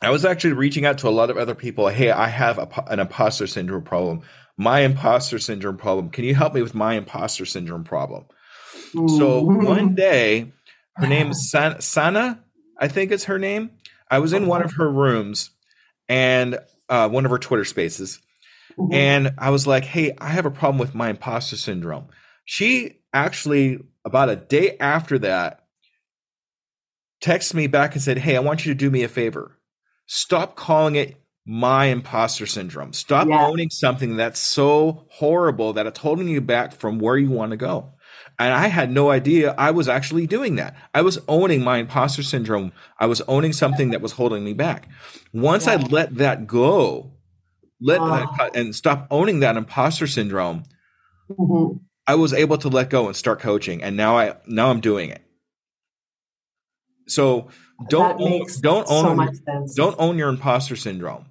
I was actually reaching out to a lot of other people. Hey, I have a, an imposter syndrome problem. My imposter syndrome problem. Can you help me with my imposter syndrome problem? Mm. So one day, her name is San- Sana, I think it's her name. I was in one of her rooms and uh, one of her Twitter spaces. Mm-hmm. And I was like, hey, I have a problem with my imposter syndrome. She actually, about a day after that, texted me back and said, hey, I want you to do me a favor. Stop calling it my imposter syndrome. Stop yeah. owning something that's so horrible that it's holding you back from where you want to go. And I had no idea I was actually doing that. I was owning my imposter syndrome. I was owning something that was holding me back. Once yeah. I let that go, let oh. that, and stop owning that imposter syndrome, mm-hmm. I was able to let go and start coaching. And now I now I'm doing it. So don't own, don't own so don't own your imposter syndrome.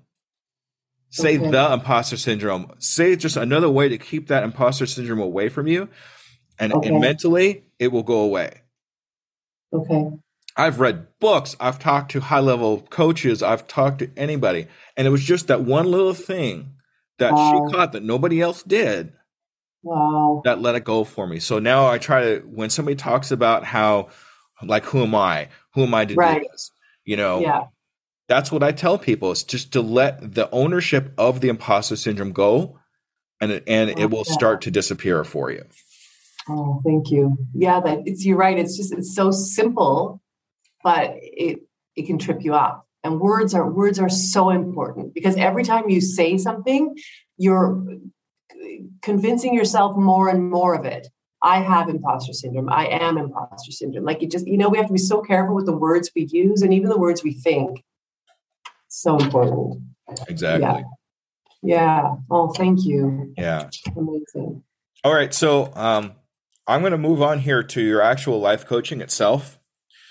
Say okay. the imposter syndrome. Say just another way to keep that imposter syndrome away from you, and, okay. and mentally it will go away. Okay. I've read books. I've talked to high level coaches. I've talked to anybody, and it was just that one little thing that wow. she caught that nobody else did. Wow. That let it go for me. So now I try to when somebody talks about how like who am I? Who am I to right. do this? You know, yeah. that's what I tell people is just to let the ownership of the imposter syndrome go and it, and it will start to disappear for you. Oh, thank you. Yeah, that it's you're right. It's just it's so simple, but it it can trip you up. And words are words are so important because every time you say something, you're convincing yourself more and more of it. I have imposter syndrome. I am imposter syndrome. Like you just, you know, we have to be so careful with the words we use and even the words we think. So important. Exactly. Yeah. yeah. Oh, thank you. Yeah. Amazing. All right. So um, I'm going to move on here to your actual life coaching itself.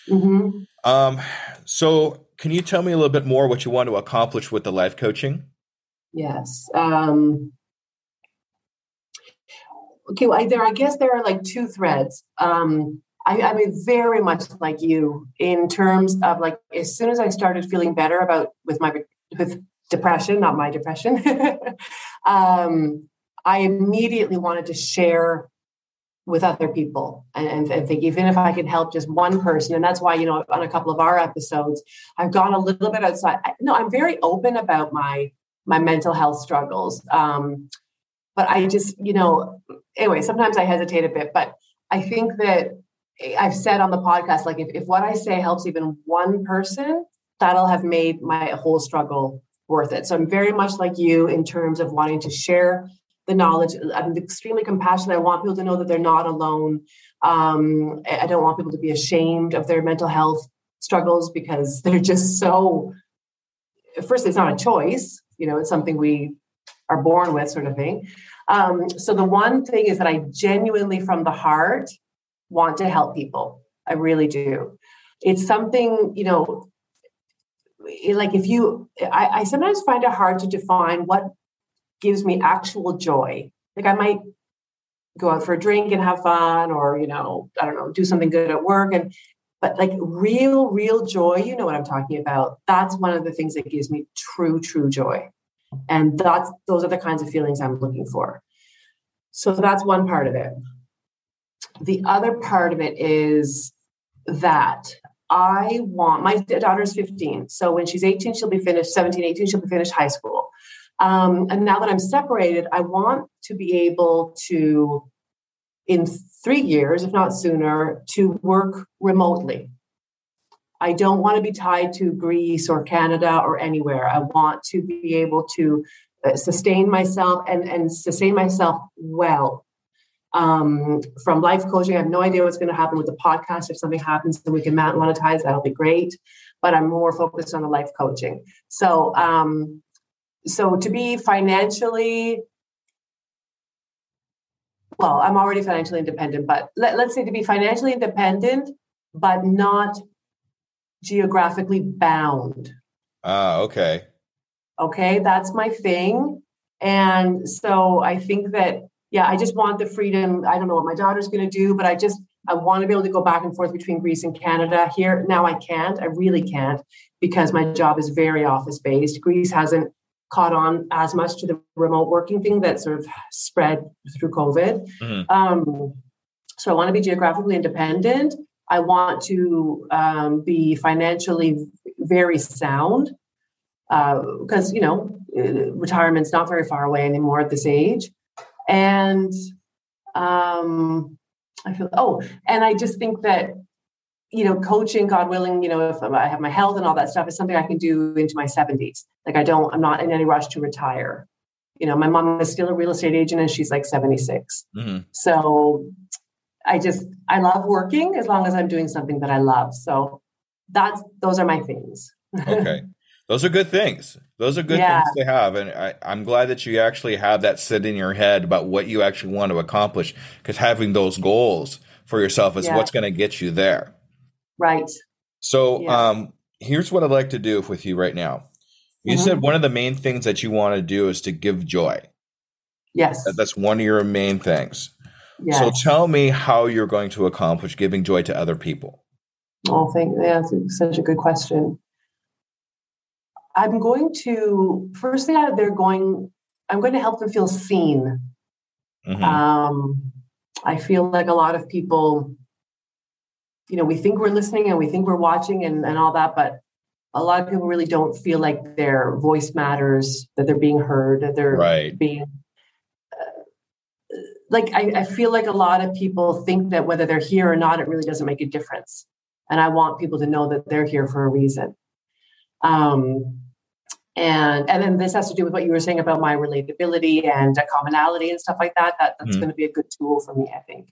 Mm-hmm. Um, so can you tell me a little bit more what you want to accomplish with the life coaching? Yes. Um, okay, well, there, I guess there are like two threads. Um, I, I mean, very much like you in terms of like, as soon as I started feeling better about with my, with depression, not my depression, um, I immediately wanted to share with other people and, and, think even if I can help just one person, and that's why, you know, on a couple of our episodes, I've gone a little bit outside. I, no, I'm very open about my my mental health struggles. Um, but I just, you know, anyway, sometimes I hesitate a bit, but I think that I've said on the podcast, like if, if what I say helps even one person, that'll have made my whole struggle worth it. So I'm very much like you in terms of wanting to share the knowledge. I'm extremely compassionate. I want people to know that they're not alone. Um, I don't want people to be ashamed of their mental health struggles because they're just so. First, it's not a choice. You know, it's something we are born with, sort of thing. Um, so the one thing is that I genuinely, from the heart, want to help people. I really do. It's something, you know, like if you, I, I sometimes find it hard to define what gives me actual joy. Like I might go out for a drink and have fun, or, you know, I don't know, do something good at work. And, but like real, real joy, you know what I'm talking about. That's one of the things that gives me true, true joy. And that's, those are the kinds of feelings I'm looking for. So that's one part of it. The other part of it is that I want my daughter's 15. So when she's 18, she'll be finished, 17, 18, she'll be finished high school. Um, and now that I'm separated, I want to be able to, in three years, if not sooner, to work remotely. I don't want to be tied to Greece or Canada or anywhere. I want to be able to uh, sustain myself and, and sustain myself well um, from life coaching. I have no idea what's going to happen with the podcast. If something happens and we can monetize, that'll be great. But I'm more focused on the life coaching. So, um, so to be financially, well, I'm already financially independent, but let, let's say to be financially independent, but not geographically bound. Ah, okay. Okay, that's my thing. And so I think that yeah, I just want the freedom. I don't know what my daughter's going to do, but I just I want to be able to go back and forth between Greece and Canada. Here now, I can't. I really can't because my job is very office based. Greece hasn't caught on as much to the remote working thing that sort of spread through COVID. Mm-hmm. Um, so I want to be geographically independent. I want to um, be financially very sound because uh, you know uh, retirement's not very far away anymore at this age and um, I feel oh, and I just think that you know, coaching, God willing, you know, if I have my health and all that stuff, is something I can do into my seventies. Like I don't, I'm not in any rush to retire. You know, my mom is still a real estate agent and she's like 76. Mm-hmm. So I just, I love working as long as I'm doing something that I love. So that's, those are my things. okay. Those are good things. Those are good yeah. things to have. And I, am glad that you actually have that sit in your head about what you actually want to accomplish because having those goals for yourself is yeah. what's going to get you there. Right. So yeah. um, here's what I'd like to do with you right now. You mm-hmm. said one of the main things that you want to do is to give joy. Yes. That's one of your main things. Yes. So tell me how you're going to accomplish giving joy to other people. Oh, thank yeah, that's such a good question. I'm going to first thing they're going. I'm going to help them feel seen. Mm-hmm. Um, I feel like a lot of people, you know, we think we're listening and we think we're watching and, and all that, but a lot of people really don't feel like their voice matters, that they're being heard, that they're right. being. Uh, like I, I feel like a lot of people think that whether they're here or not, it really doesn't make a difference. And I want people to know that they're here for a reason. Um, and and then this has to do with what you were saying about my relatability and commonality and stuff like that. That that's mm going to be a good tool for me, I think.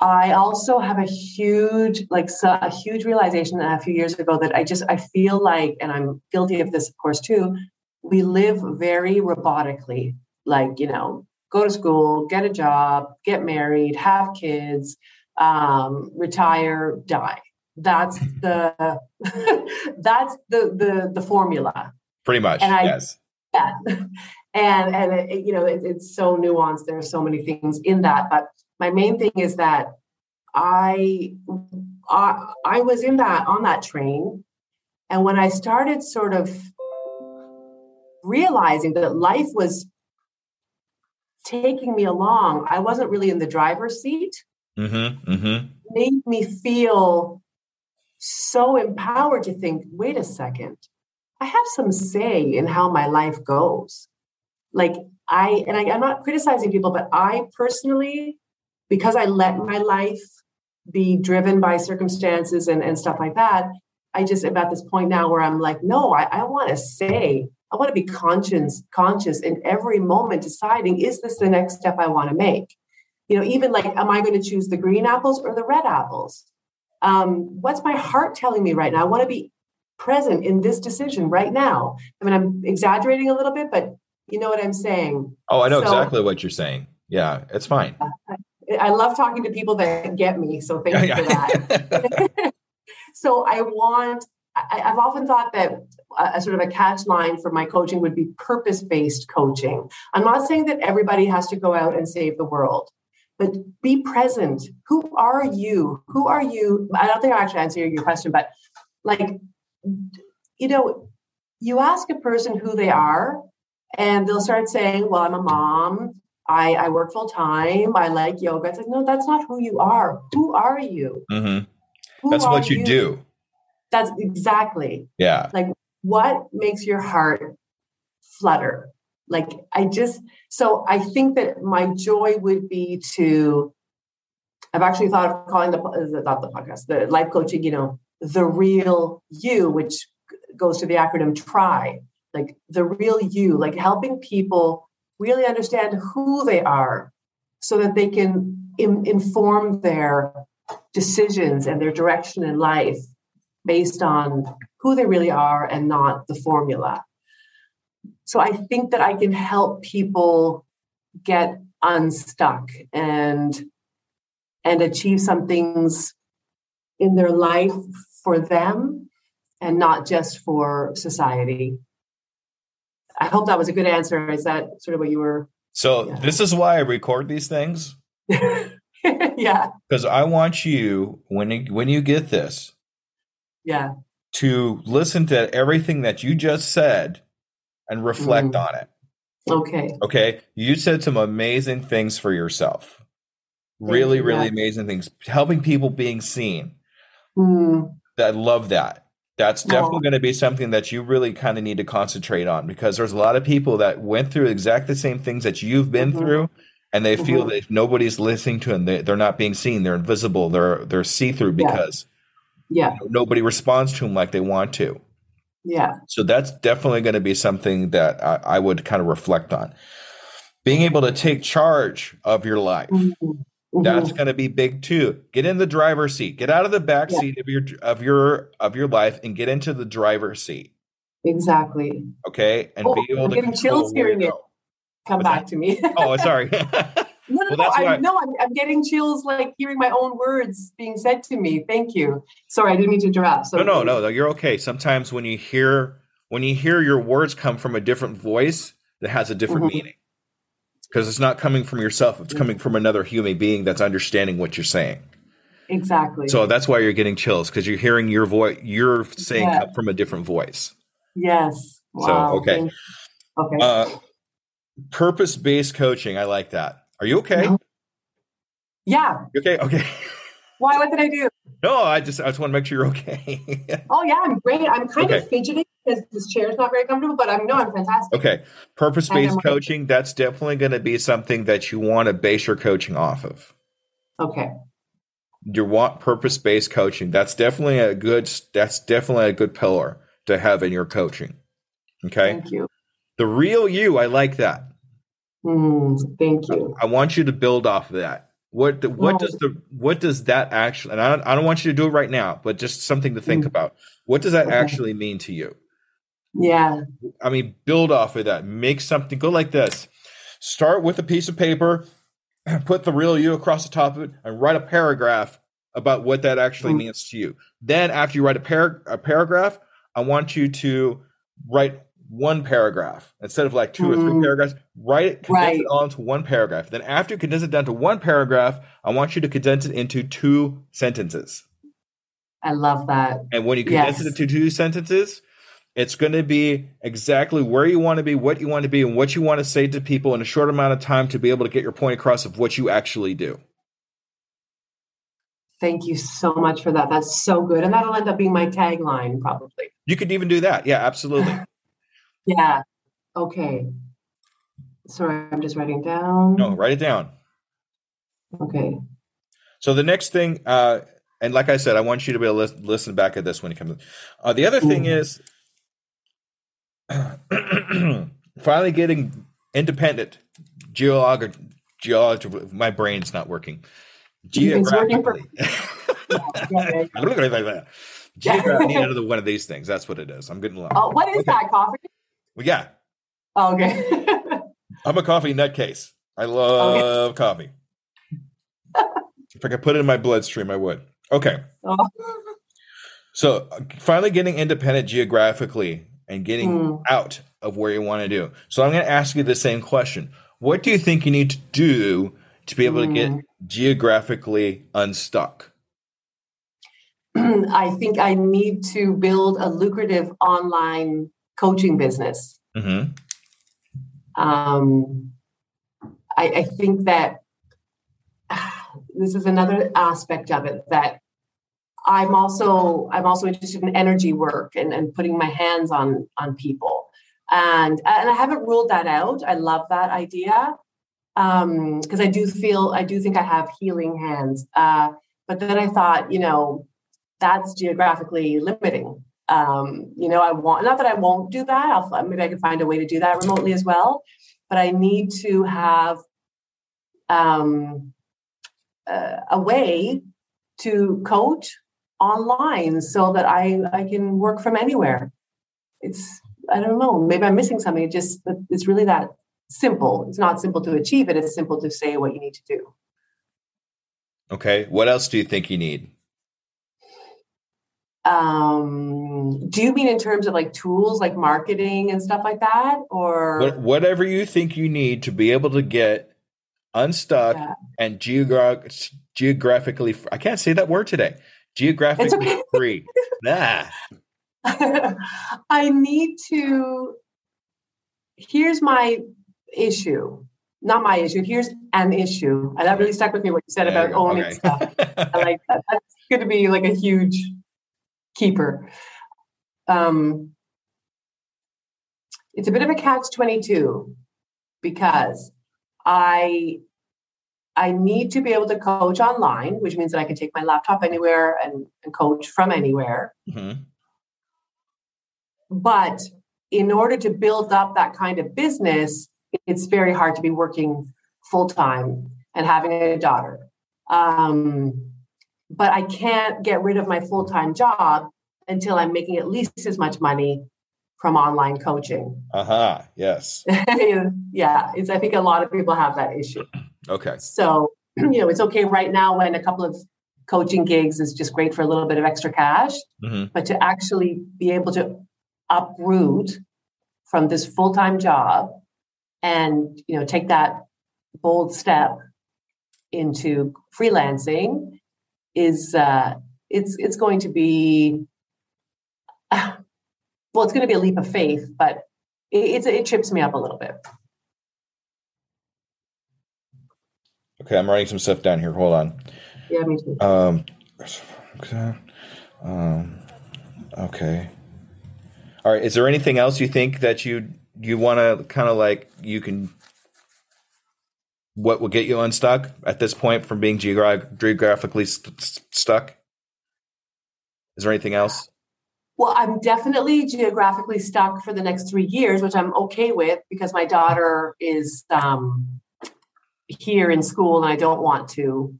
I also have a huge, like a huge realization a few years ago that I just I feel like, and I'm guilty of this, of course, too. We live very robotically, like you know, go to school, get a job, get married, have kids, um, retire, die. That's the that's the the the formula. Pretty much and I, yes. yeah. And and it, you know it, it's so nuanced. There are so many things in that but my main thing is that I, I i was in that on that train and when i started sort of realizing that life was taking me along. I wasn't really in the driver's seat. Mm-hmm. Mm-hmm. Made me feel so empowered to think, wait a second, I have some say in how my life goes. Like I, and I, I'm not criticizing people, but I personally, because I let my life be driven by circumstances and, and stuff like that, I just am at this point now where I'm like, no, I, I want to say, I want to be conscious, conscious in every moment, deciding is this the next step I want to make? You know, even like, am I going to choose the green apples or the red apples? Um, what's my heart telling me right now? I want to be present in this decision right now. I mean, I'm exaggerating a little bit, but you know what I'm saying. Oh, I know so, exactly what you're saying. Yeah, it's fine. I love talking to people that get me. So thank you for that. so I want, I, have often thought that a, sort of a catch line for my coaching would be purpose based coaching. I'm not saying that everybody has to go out and save the world, but be present. Who are you? Who are you? I don't think I actually answered your question, but like, you know, you ask a person who they are, and they'll start saying, Well, I'm a mom. I, I work full time. I like yoga. It's like, no, that's not who you are. Who are you? Mm-hmm. That's what you, you do. That's exactly. Yeah. Like, what makes your heart flutter? Like, I just, so I think that my joy would be to, I've actually thought of calling the, not the podcast, the life coaching, you know, the real you, which goes to the acronym TRY, like the real you, like helping people really understand who they are so that they can in, inform their decisions and their direction in life based on who they really are and not the formula. So I think that I can help people get unstuck and and achieve some things in their life for them and not just for society. I hope that was a good answer. Is that sort of what you were? So yeah. this is why I record these things. yeah. Because I want you when you, when you get this. Yeah. To listen to everything that you just said and reflect mm. on it. Okay. Okay. You said some amazing things for yourself. Thank really, you, really yeah. amazing things. Helping people being seen. Mm. I love that that's definitely oh. going to be something that you really kind of need to concentrate on because there's a lot of people that went through exactly the same things that you've been mm-hmm. through and they mm-hmm. feel that nobody's listening to them they, they're not being seen they're invisible they're they're see-through because yeah, know, nobody responds to them like they want to yeah so that's definitely going to be something that I, I, would kind of reflect on being able to take charge of your life mm-hmm. Mm-hmm. That's going to be big too. Get in the driver's seat. Get out of the back yeah. seat of your of your of your life and get into the driver's seat. Exactly. Okay, and oh, be able I'm to getting chills hearing it. Come What's back that? to me. oh, sorry. no, no, well, no, I, I, no I'm, I'm, getting chills like hearing my own words being said to me. Thank you. Sorry, I didn't mean to interrupt. So no, no, no, no. You're okay. Sometimes when you hear when you hear your words come from a different voice that has a different mm-hmm. meaning because it's not coming from yourself it's coming from another human being that's understanding what you're saying. Exactly. So that's why you're getting chills because you're hearing your voice you're saying yeah. from a different voice. Yes. Wow. so okay okay. Uh, purpose-based coaching i like that. Are you okay? Yeah. You okay? Okay. Why what did i do? No i just i just want to make sure you're okay. Oh yeah i'm great. I'm kind okay. of fidgeting because this chair is not very comfortable, but I'm no, I'm fantastic. Okay. Purpose based coaching, that's definitely going to be something that you want to base your coaching off of. Okay. You want purpose based coaching. That's definitely a good that's definitely a good pillar to have in your coaching. Okay. Thank you. The real you, I like that. Mm, thank you. I, I want you to build off of that. What the, what oh. does the what does that actually? And I don't, I don't want you to do it right now, but just something to think mm. about. What does that okay. actually mean to you? Yeah. I mean, build off of that. Make something go like this. Start with a piece of paper, put the real you across the top of it, and write a paragraph about what that actually mm. means to you. Then, after you write a, par- a paragraph, I want you to write one paragraph instead of like two mm. or three mm. paragraphs. Write it, condense right. it all into one paragraph. Then, after you condense it down to one paragraph, I want you to condense it into two sentences. I love that. And when you condense yes. it into two sentences, It's going to be exactly where you want to be, what you want to be, and what you want to say to people in a short amount of time to be able to get your point across of what you actually do. Thank you so much for that. That's so good. And that'll end up being my tagline, probably. You could even do that. Yeah, absolutely. yeah. Okay. Sorry, I'm just writing down. No, write it down. Okay. So the next thing, uh, and like I said, I want you to be able to listen back at this when it comes. Uh, the other thing is finally getting independent geolog geology. My brain's not working. Geographically. I don't know like that. Geographically, need another one of these things. That's what it is. I'm getting lost. Oh, what is okay. that? Coffee? Well, yeah. Oh, okay. I'm a coffee nutcase. I love okay. coffee. if I could put it in my bloodstream, I would. Okay. Oh. So finally getting independent geographically and getting mm. out of where you want to do. So I'm going to ask you the same question. What do you think you need to do to be able mm. to get hmm. geographically unstuck? I think I need to build a lucrative online coaching business. Mm-hmm. Um, I, I think that this is another aspect of it that I'm also I'm also interested in energy work and, and putting my hands on on people. And and I haven't ruled that out. I love that idea. Um, because I do feel I do think I have healing hands. Uh, but then I thought, you know, that's geographically limiting. Um, you know, I want not that I won't do that. I'll maybe I can find a way to do that remotely as well. But I need to have um, uh, a way to coach online so that I, I can work from anywhere. It's, I don't know, maybe I'm missing something. It just, it's really that simple. It's not simple to achieve it, it's simple to say what you need to do. Okay. What else do you think you need? Um, do you mean in terms of like tools like marketing and stuff like that? Or whatever you think you need to be able to get unstuck yeah. and geogra- geographically I can't say that word today. Geographically okay. free. nah. I need to here's my issue. Not my issue. Here's an issue. And that really stuck with me what you said about owning okay. stuff. I like that. That's going to be like a huge keeper. Um, it's a bit of a catch 22 because I I need to be able to coach online, which means that I can take my laptop anywhere and, and coach from anywhere. Mm-hmm. But in order to build up that kind of business, it's very hard to be working full time and having a daughter. Um, but I can't get rid of my full time job until I'm making at least as much money from online coaching. Uh-huh. Yes. yeah. It's I think a lot of people have that issue. Okay. So, you know, it's okay right now when a couple of coaching gigs is just great for a little bit of extra cash, mm-hmm. but to actually be able to uproot from this full-time job and, you know, take that bold step into freelancing is uh it's it's going to be well, it's going to be a leap of faith, but it, it trips me up a little bit. Okay, I'm writing some stuff down here. Hold on. Yeah, me too. Um, okay. Um, okay. All right. Is there anything else you think that you you want to kind of like you can what will get you unstuck at this point from being geogra- geographically st- stuck? Is there anything else? Well, I'm definitely geographically stuck for the next three years, which I'm okay with because my daughter is um, here in school and I don't want to,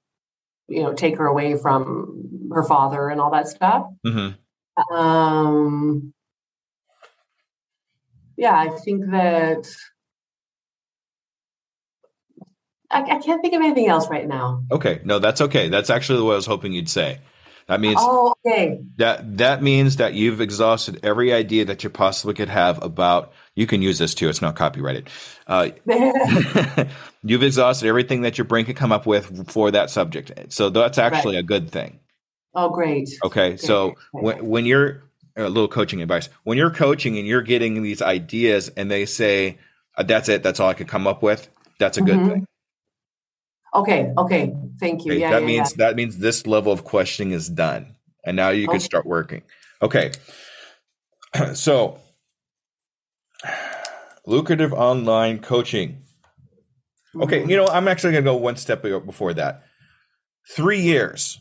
you know, take her away from her father and all that stuff. Mm-hmm. Um, yeah, I think that I, I, can't think of anything else right now. Okay, no, that's okay. That's actually what I was hoping you'd say. That means oh, okay. That that means that you've exhausted every idea that you possibly could have about. You can use this too. It's not copyrighted. Uh, you've exhausted everything that your brain could come up with for that subject. So that's actually right. a good thing. Oh, great. Okay, so when when you're a little coaching advice. When you're coaching and you're getting these ideas and they say, uh, that's it, that's all I could come up with, that's a good Mhm. thing. Okay. Okay. Thank you. Okay, Yeah. that yeah, means that means this level of questioning is done. And now you can start working. Okay. So lucrative online coaching. yeah. Okay, Mhm. you know, I'm actually going to go one step before that. 3 years.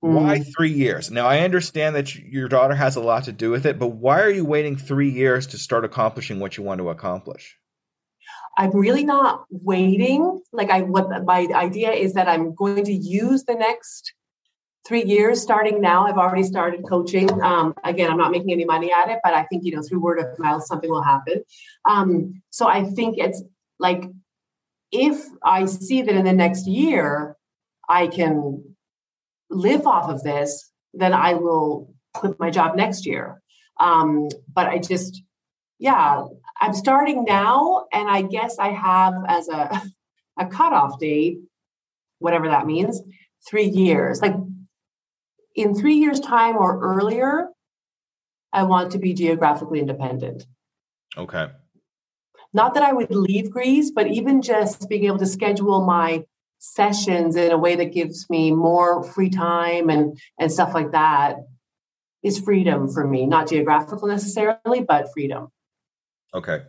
Why Mm. three years? Now, I understand that your daughter has a lot to do with it, but why are you waiting three years to start accomplishing what you want to accomplish? I'm really not waiting. Like I, what my idea is that I'm going to use the next three years starting now. I've already started coaching. Um, again, I'm not making any money at it, but I think you know through word of mouth something will happen. Um, so I think it's like if I see that in the next year I can live off of this, then I will quit my job next year. Um, but I just, yeah, I'm starting now, and I guess I have as a a cutoff date, whatever that means, three years. Like in three years' time or earlier, I want to be geographically independent. Okay. Not that I would leave Greece, but even just being able to schedule my sessions in a way that gives me more free time and and stuff like that is freedom for me. Not geographical necessarily, but freedom. Okay.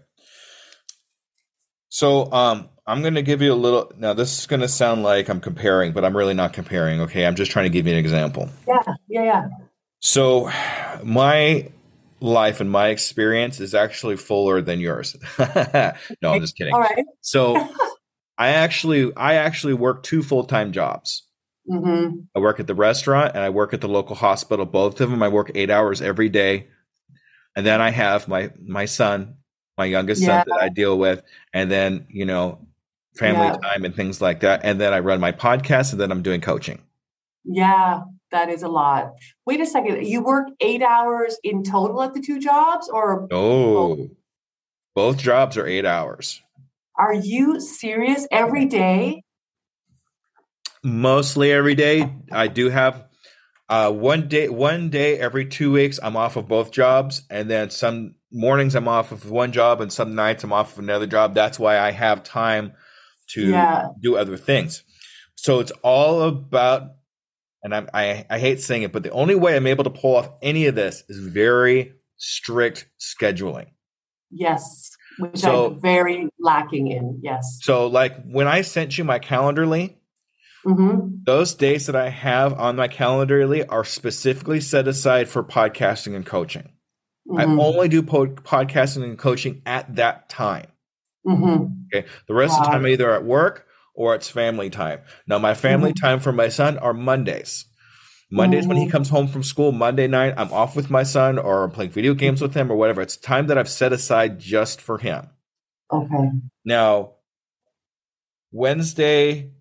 So um I'm going to give you a little now this is going to sound like I'm comparing, but I'm really not comparing, okay? I'm just trying to give you an example. Yeah, yeah, yeah. So my life and my experience is actually fuller than yours. no, I'm just kidding. All right. So I actually I actually work two full-time jobs. Mm-hmm. I work at the restaurant and I work at the local hospital. Both of them, I work eight hours every day, and then I have my my son, my youngest Yeah. son that I deal with, and then you know, family Yeah. time and things like that. And then I run my podcast, and then I'm doing coaching. Yeah, that is a lot. Wait a second. You work eight hours in total at the two jobs, or Oh, both jobs are eight hours. are you serious every day? Mostly every day. I do have uh, one day one day every two weeks. I'm off of both jobs, and then some mornings I'm off of one job, and some nights I'm off of another job. That's why I have time to Yeah. do other things. So it's all about, and I'm, I I hate saying it, but the only way I'm able to pull off any of this is very strict scheduling. Yes, which So- I'm very lacking in. Yes. So like when I sent you my Calendly, Mm-hmm. those days that I have on my Calendly are specifically set aside for podcasting and coaching. I Mm-hmm. only do po- podcasting and coaching at that time. mm-hmm. Okay. The rest of the time, I'm either at work or it's family time. Now, my family time for my son are Mondays. Mondays when he Mhm. comes home from school, Monday night, I'm off with my son or I'm playing video games with him or whatever. It's time that I've set aside just for him. Okay. Now, Wednesday,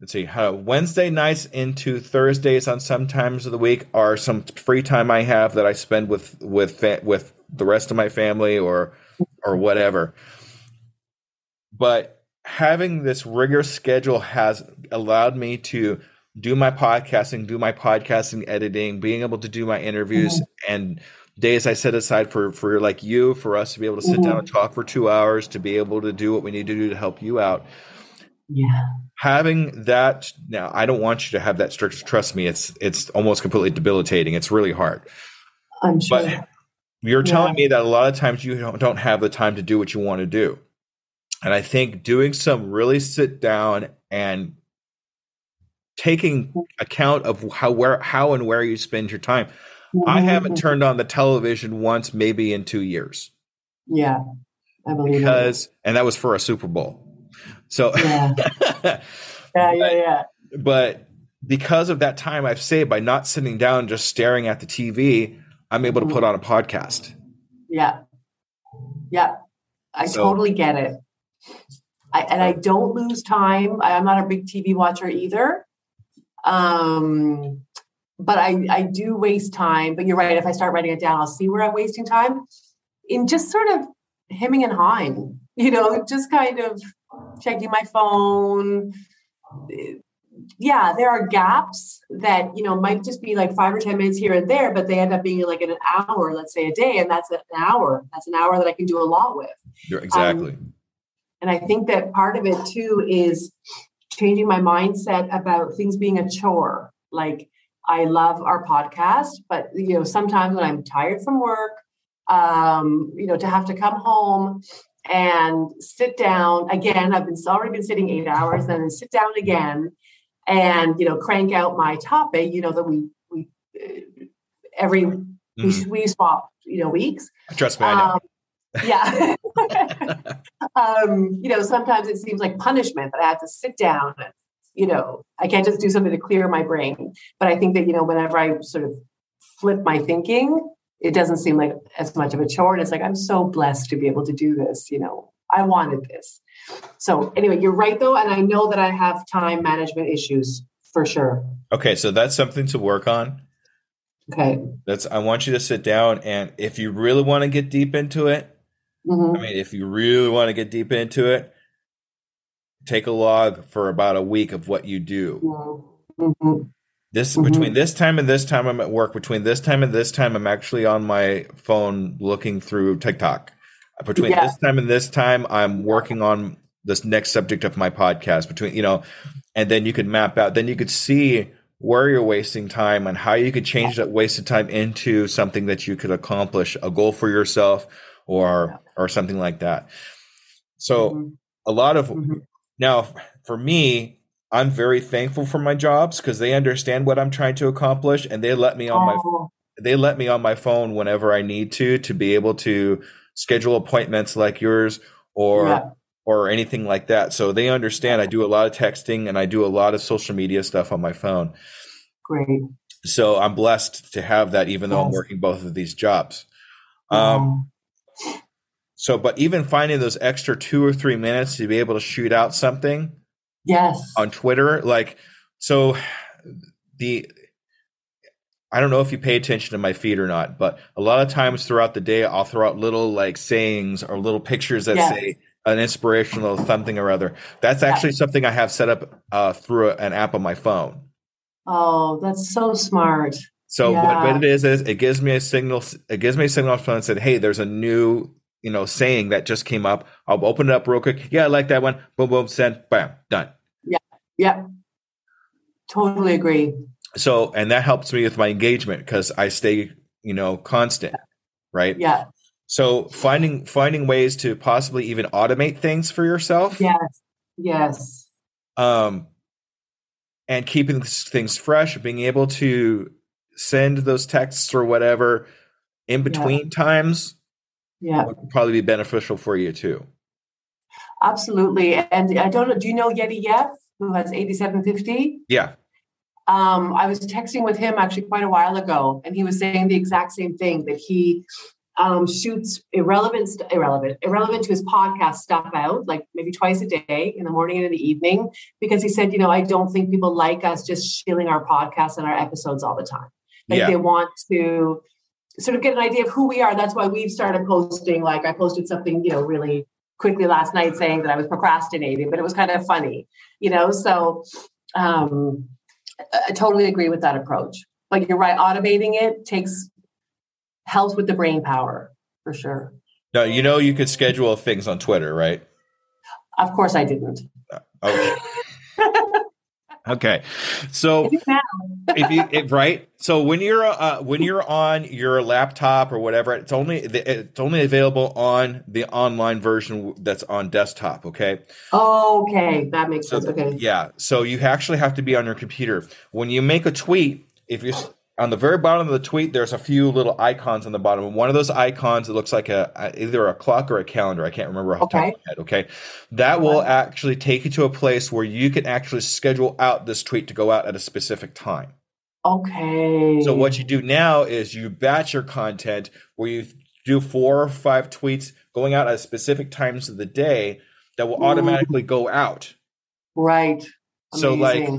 let's see, how Wednesday nights into Thursdays on some times of the week are some free time I have that I spend with with with the rest of my family or or whatever. But having this rigorous schedule has allowed me to do my podcasting, do my podcasting editing, being able to do my interviews mm-hmm. and days I set aside for for like you, for us to be able to sit down and mm-hmm. talk for two hours, to be able to do what we need to do to help you out. Yeah. Having that now, I don't want you to have that strict. Trust me, it's it's almost completely debilitating. It's really hard. I'm sure. But you're telling me that a lot of times you don't, don't have the time to do what you want to do. And I think doing some really sit down and taking account of how where how and where you spend your time. I Mm-hmm. haven't turned on the television once, maybe in two years, Yeah. I believe it. because and that was for a Super Bowl. So, Yeah. Yeah. Yeah. Yeah. but because of that time I've saved by not sitting down just staring at the TV, I'm able to put on a podcast. Yeah. Yeah. I So- totally get it. I, and I don't lose time. I, I'm not a big TV watcher either. Um, but I, I do waste time. But you're right. If I start writing it down, I'll see where I'm wasting time in just sort of hemming and hawing, you know, just kind of checking my phone, yeah, there are gaps that, you know, might just be like five or 10 minutes here and there, but they end up being like in an hour, let's say a day. And that's an hour. That's an hour that I can do a lot with. exactly. Um, and I think that part of it too is changing my mindset about things being a chore. Like I love our podcast, but you know, sometimes when I'm tired from work, um, you know, to have to come home and sit down again. I've been already been sitting eight hours, and then sit down again, and you know, crank out my topic. You know that we we uh, every mm-hmm. we, we swap you know weeks. Trust me, I know. Um, yeah. um, you know, sometimes it seems like punishment that I have to sit down and, you know, I can't just do something to clear my brain. But I think that, you know, whenever I sort of flip my thinking, it doesn't seem like as much of a chore. And it's like, I'm so blessed to be able to do this. You know, I wanted this. So, anyway, you're right, though. And I know that I have time management issues for sure. Okay. So that's something to work on. Okay. That's, I want you to sit down and if you really want to get deep into it, mm-hmm. I mean, if you really want to get deep into it, take a log for about a week of what you do. Mm-hmm. This mm-hmm. between this time and this time I'm at work. Between this time and this time I'm actually on my phone looking through TikTok. Between yeah. this time and this time I'm working on this next subject of my podcast. Between you know, and then you could map out. Then you could see where you're wasting time and how you could change that wasted time into something that you could accomplish, a goal for yourself or or something like that. So mm-hmm. a lot of mm-hmm. now for me, I'm very thankful for my jobs because they understand what I'm trying to accomplish and they let me on oh. my they let me on my phone whenever I need to to be able to schedule appointments like yours or yeah. or anything like that. So they understand I do a lot of texting and I do a lot of social media stuff on my phone. Great. So I'm blessed to have that even though yes. I'm working both of these jobs. Um, so but even finding those extra 2 or 3 minutes to be able to shoot out something Yes. On Twitter. Like, so the, I don't know if you pay attention to my feed or not, but a lot of times throughout the day, I'll throw out little like sayings or little pictures that yes. say an inspirational something or other. That's actually yeah. something I have set up uh, through an app on my phone. Oh, that's so smart. So yeah. what, what, it is is it gives me a signal. It gives me a signal on phone and said, "Hey, there's a new you know, saying that just came up. I'll open it up real quick. Yeah, I like that one. Boom, boom, send, bam, done. Yeah, yeah, totally agree. So, and that helps me with my engagement because I stay, you know, constant, right? Yeah. So finding finding ways to possibly even automate things for yourself. Yes. Yes. Um, and keeping things fresh, being able to send those texts or whatever in between yeah. times yeah. Would probably be beneficial for you too. Absolutely. And i don't know do you know yeti Yef, who has 8750 yeah. Um, I was texting with him actually quite a while ago, and he was saying the exact same thing that he um, shoots irrelevant, irrelevant, irrelevant to his podcast stuff out, like maybe twice a day in the morning and in the evening, because he said, you know, I don't think people like us just shilling our podcasts and our episodes all the time. Like yeah. they want to sort of get an idea of who we are. That's why we've started posting. Like I posted something, you know, really quickly last night saying that I was procrastinating, but it was kind of funny, you know. So um, I totally agree with that approach. But you're right, automating it takes helps with the brain power for sure. No, you know you could schedule things on Twitter, right? Of course I didn't. Uh, okay. Okay, so if you if, right, so when you're uh, when you're on your laptop or whatever, it's only it's only available on the online version that's on desktop. Okay. Okay, that makes so, sense. Okay. Yeah, so you actually have to be on your computer when you make a tweet. If you on the very bottom of the tweet, there's a few little icons on the bottom. And one of those icons, it looks like a, a either a clock or a calendar. I can't remember off okay. the top of my head. Okay, that will actually take you to a place where you can actually schedule out this tweet to go out at a specific time. Okay. So what you do now is you batch your content where you do four or five tweets going out at specific times of the day that will mm. automatically go out. Right. Amazing. So like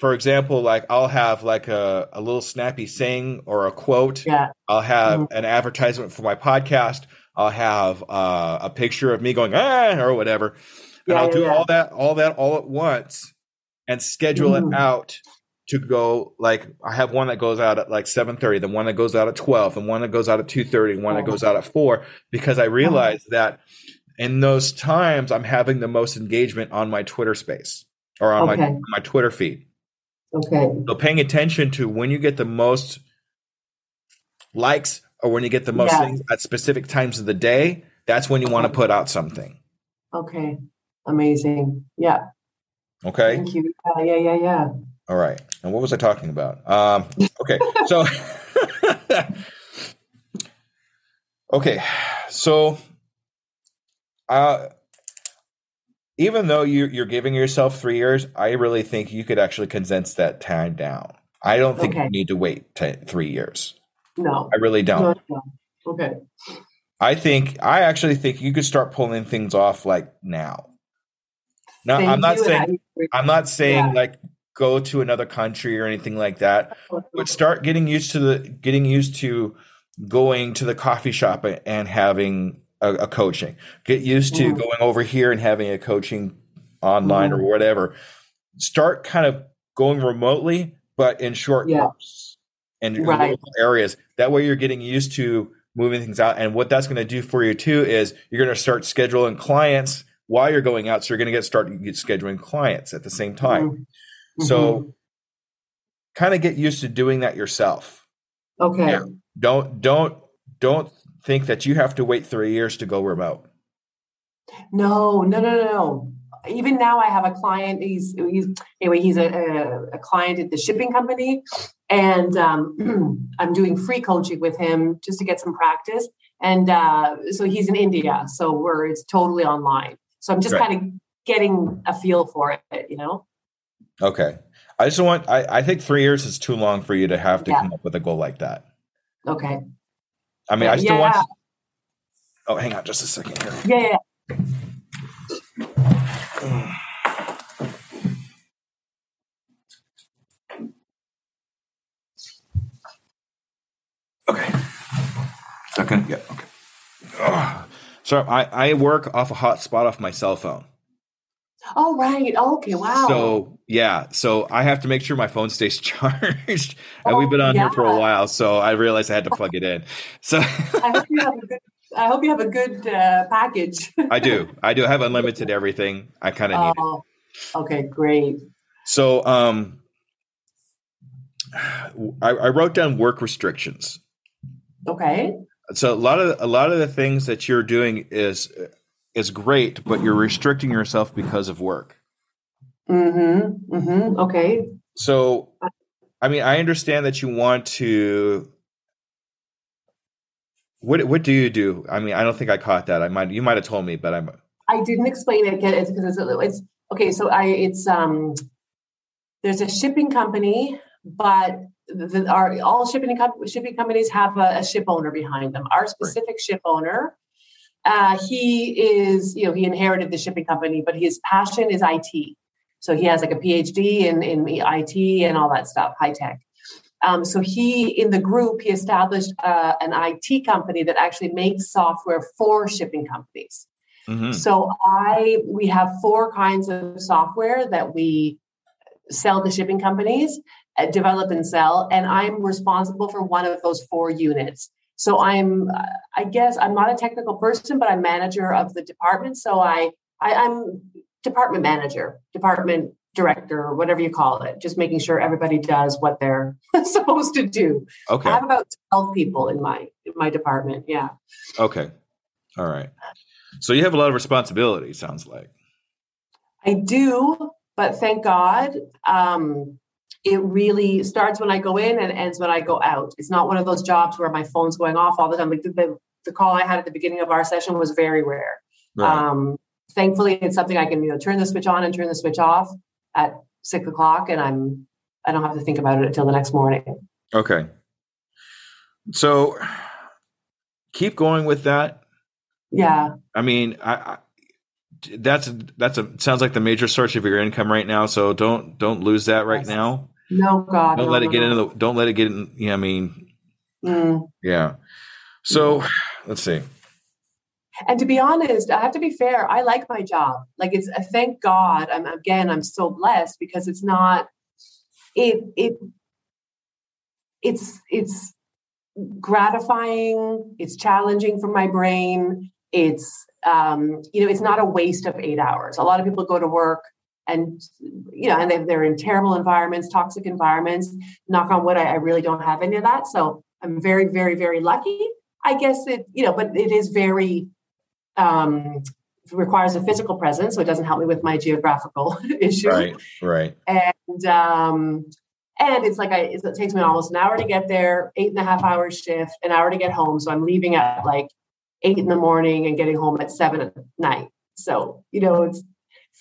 for example, like I'll have like a, a little snappy saying or a quote. Yeah. I'll have mm-hmm. an advertisement for my podcast. I'll have uh, a picture of me going ah or whatever, and yeah, I'll do yeah. all that all that all at once. and schedule Mhm. it out to go like I have one that goes out at like 7:30, the one that goes out at 12, and one that goes out at 2:30, and one that Oh. goes out at 4 because I realize that in those times I'm having the most engagement on my Twitter space or on my Okay. on my Twitter feed. Okay. So paying attention to when you get the most likes or when you get the most Yeah. things at specific times of the day, that's when you want to put out something. Okay. Amazing. Yeah. Okay. Thank you. Yeah, yeah, yeah, yeah. All right. And what was I talking about? Um, okay. So, okay. So, uh, even though you, you're giving yourself three years, I really think you could actually condense that time down. I don't think Okay. you need to wait t- three years. No. I really don't. No, no. Okay. I think I actually think you could start pulling things off like now. Now, Thank I'm not saying I'm not saying like go to another country or anything like that, but start getting used to the getting used to going to the coffee shop and having a, a coaching. Get used to Mhm. going over here and having a coaching online or Mhm. whatever. Start kind of going remotely, but in short Yeah. and Right. areas. That way, you're getting used to moving things out. And what that's going to do for you too is you're going to start scheduling clients while you're going out. So you're going to get started scheduling clients at the same time. Mhm. So kind of get used to doing that yourself. okay. Yeah. Don't don't don't think that you have to wait three years to go remote. No, no, no, no, no. Even now, I have a client. He's he's anyway. He's a, a, a client at the shipping company, and um, I'm doing free coaching with him just to get some practice. And uh, so he's in India, so we're it's totally online. So I'm just Right. kind of getting a feel for it, you know. Okay. I just want I, I think three years is too long for you to have to Yeah. come up with a goal like that. Okay. I mean, I still Yeah. want Oh, hang on just a second here. Yeah, yeah. Okay. Second. Yeah. Okay. Ugh. So I, I work off a hotspot off my cell phone. Oh, right. Okay. Wow. So yeah, so I have to make sure my phone stays charged. and Oh, we've been on here for a while, so I realized I had to plug it in. So I hope you have a good. I hope you have a good uh, package. I do. I do have unlimited everything. I kind of need it. Oh, okay. Great. So um I, I wrote down work restrictions. Okay. So a lot of a lot of the things that you're doing is is great, but you're restricting yourself because of work. Mm-hmm. Mm-hmm. Okay. So I mean, I understand that you want to what what do you do? I mean, I don't think I caught that. I might you might have told me, but I'm I didn't explain it again. It's because it's, it's okay. So I it's um there's a shipping company, but the, our all shipping com- shipping companies have a, a ship owner behind them. Our specific ship owner, uh, he is you know he inherited the shipping company, but his passion is IT. So he has like a PhD in in IT and all that stuff, high tech. Um, so he in the group he established uh, an IT company that actually makes software for shipping companies. Mhm. So I we have four kinds of software that we sell to shipping companies, uh, develop and sell, and I'm responsible for one of those four units. So I'm, I guess, I'm not a technical person, but I'm manager of the department. So I, I I'm department manager, department director, whatever you call it, just making sure everybody does what they're supposed to do. Okay. I have about twelve people in my in my department. Yeah. Okay. All right. So you have a lot of responsibility, sounds like. I do, but thank God, um, it really starts when I go in and ends when I go out. It's not one of those jobs where my phone's going off all the time. Like the, the, the call I had at the beginning of our session was very rare. Um, thankfully, it's something I can you know turn the switch on and turn the switch off at six o'clock, and I'm I don't have to think about it until the next morning. okay. So keep going with that. Yeah, I mean, I, I that's that's a sounds like the major source of your income right now. So don't don't lose that right Yes. now. No God, Don't no, let it get no. into the. Don't let it get in. Yeah, I mean, Mm. yeah. So let's see. And to be honest, I have to be fair. I like my job. Like it's a thank God. I'm again, I'm so blessed because it's not it it it's it's gratifying, it's challenging for my brain. It's um, you know, it's not a waste of eight hours. A lot of people go to work and you know, and they, they're in terrible environments, toxic environments. Knock on wood, I, I really don't have any of that. So I'm very, very, very lucky. I guess it, you know, but it is very um, requires a physical presence, so it doesn't help me with my geographical issue. Right, right. And um, and it's like I, it takes me almost an hour to get there, eight and a half hours shift, an hour to get home. So I'm leaving at like eight in the morning and getting home at seven at night. So you know, it's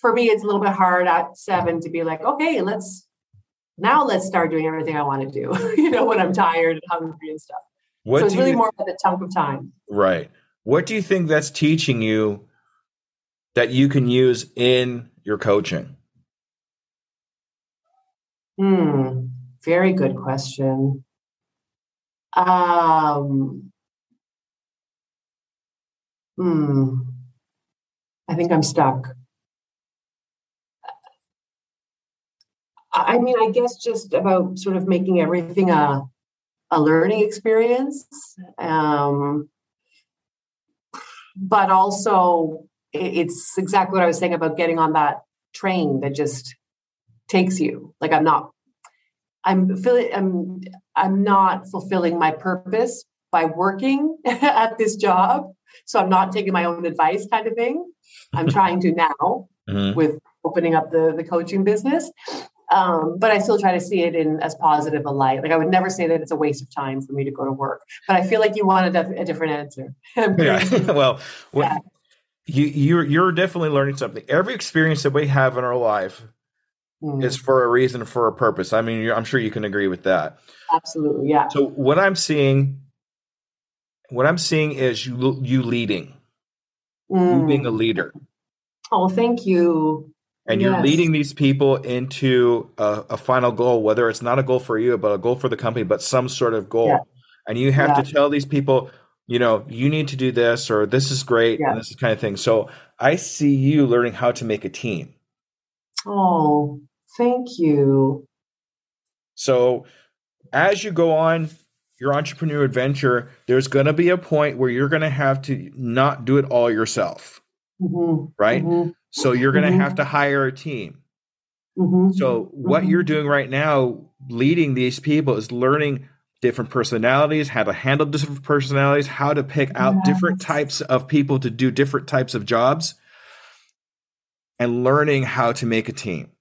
for me, it's a little bit hard at seven to be like, okay, let's now let's start doing everything I want to do. you know, when I'm tired and hungry and stuff. What so it's really you, more about the chunk of time. Right. What do you think that's teaching you that you can use in your coaching? Hmm. Very good question. Um. Hmm. I think I'm stuck. I mean, I guess just about sort of making everything a a learning experience. Um, but also it's exactly what I was saying about getting on that train that just takes you. Like I'm not, I'm feeling, I'm, I'm not fulfilling my purpose by working at this job. So I'm not taking my own advice, kind of thing. I'm trying to now mm-hmm. with opening up the the coaching business. Um, but I still try to see it in as positive a light. Like I would never say that it's a waste of time for me to go to work. But I feel like you wanted a, a different answer. yeah. well, yeah. you you're you're definitely learning something. Every experience that we have in our life mm. is for a reason, for a purpose. I mean, I'm sure you can agree with that. Absolutely, yeah. So what I'm seeing, what I'm seeing is you you leading, mm. you being a leader. Oh, thank you and yes. you're leading these people into a, a, final goal, whether it's not a goal for you, but a goal for the company, but some sort of goal. Yeah. And you have yeah. to tell these people, you know, you need to do this or this is great yeah. and this is kind of thing. So I see you learning how to make a team. Oh, thank you. So as you go on your entrepreneur adventure, there's going to be a point where you're going to have to not do it all yourself. Mm-hmm. Right? Mm-hmm so you're going to mm-hmm. have to hire a team. Mm-hmm. So what mm-hmm. you're doing right now, leading these people, is learning different personalities, how to handle different personalities, how to pick out yes. different types of people to do different types of jobs, and learning how to make a team.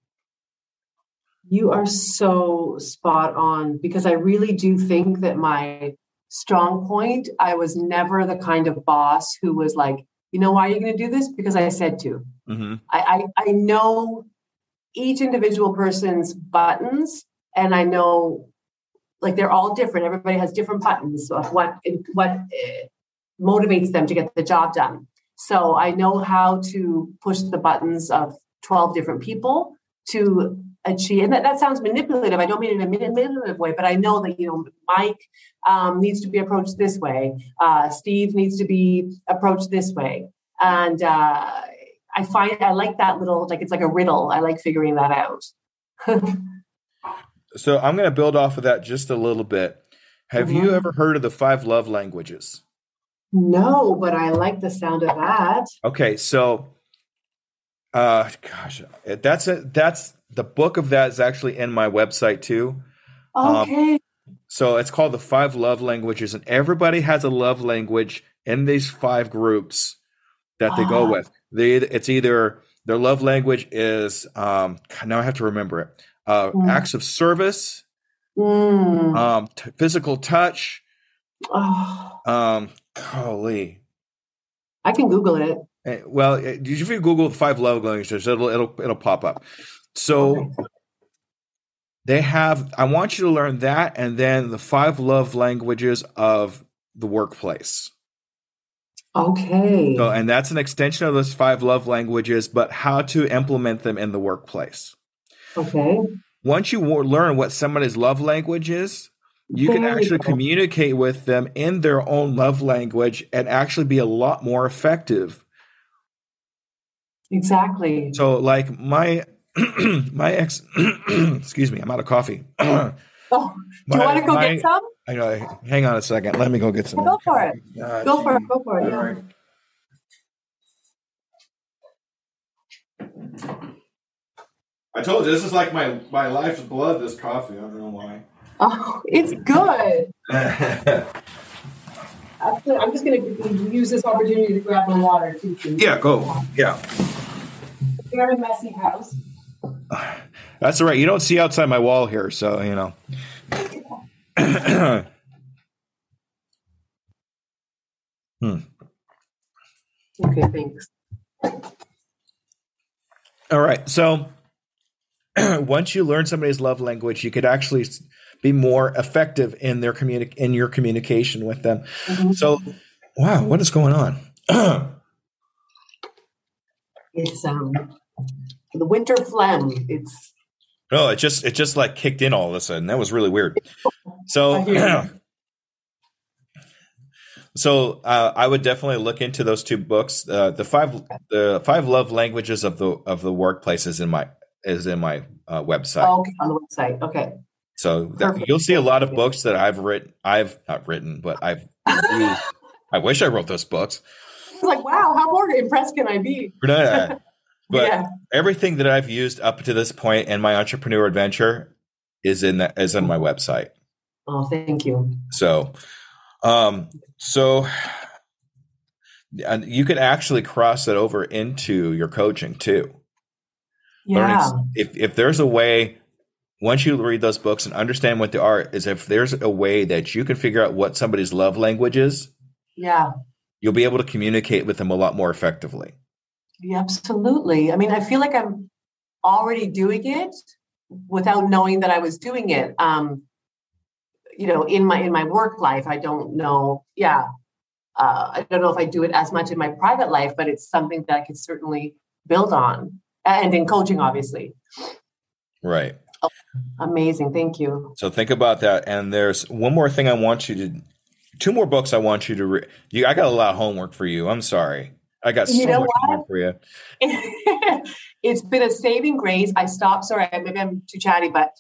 You are so spot on because I really do think that my strong point, I was never the kind of boss who was like, you know why you're going to do this? Because I said to. Mm-hmm. I, I, I know each individual person's buttons, and I know like they're all different. Everybody has different buttons of what what uh, motivates them to get the job done. So I know how to push the buttons of 12 different people to achieve. And that, that sounds manipulative. I don't mean it in a manipulative way, but I know that, you know, Mike um, needs to be approached this way. Uh, Steve needs to be approached this way. And uh, I find I like that little, like it's like a riddle. I like figuring that out. so I'm going to build off of that just a little bit. Have mm-hmm. you ever heard of the five love languages? No, but I like the sound of that. Okay, so uh gosh, that's a that's the book of that is actually in my website too. Um, okay. Um, so it's called the five love languages, and everybody has a love language in these five groups that they go ah. with. They it's either their love language is um now I have to remember it. Uh, mm. acts of service, mm. um, t- physical touch. Oh. Um, golly, I can Google it. Eh, well, eh, if you Google five love languages, it'll it'll it'll pop up. So they have, I want you to learn that and then the five love languages of the workplace. Okay. So, and that's an extension of those five love languages, but how to implement them in the workplace. Okay. Once you learn what somebody's love language is, you can actually communicate with them in their own love language and actually be a lot more effective. Exactly. So, like my my ex, excuse me, I'm out of coffee. Oh, do you want to go my- get some? I know. Hang on a second. Let me go get some. Go for it. Uh, Go for it. Go for it. Yeah. right. I told you this is like my my life's blood. This coffee. I don't know why. Oh, it's good. Actually, I'm just going to use this opportunity to grab my water too. please. yeah, go. Yeah, Very messy house. That's all right. You don't see outside my wall here, so you know. hmm. Okay, thanks. All right. So once you learn somebody's love language, you could actually be more effective in their communi- in your communication with them. Mhm. So, wow, what is going on? It's um the winter phlegm. It's oh, it just it just like kicked in all of a sudden. That was really weird. So, so uh, I would definitely look into those two books. Uh, the five the five love languages of the of the workplace is in my is in my uh, website. oh, okay on the website. Okay. So that, you'll see a lot of books that I've written. I've not written, but I've. I wish I wrote those books. I was like, wow, how more impressed can I be? but yeah. everything that I've used up to this point in my entrepreneur adventure is in that is on my website. Oh, thank you. So, um, so and you can actually cross that over into your coaching too. Learning Yeah. if if there's a way once you read those books and understand what they are is if there's a way that you can figure out what somebody's love language is Yeah. you'll be able to communicate with them a lot more effectively Yeah, absolutely. I mean, I feel like I'm already doing it without knowing that I was doing it. Um, you know, in my in my work life, I don't know. Yeah, uh, I don't know if I do it as much in my private life, but it's something that I could certainly build on, and in coaching, obviously. right Amazing, thank you. so think about that and there's one more thing i want you to two more books i want you to read i got a lot of homework for you i'm sorry i got so know much what? for you it's been a saving grace. I stopped. Sorry, maybe I'm too chatty, but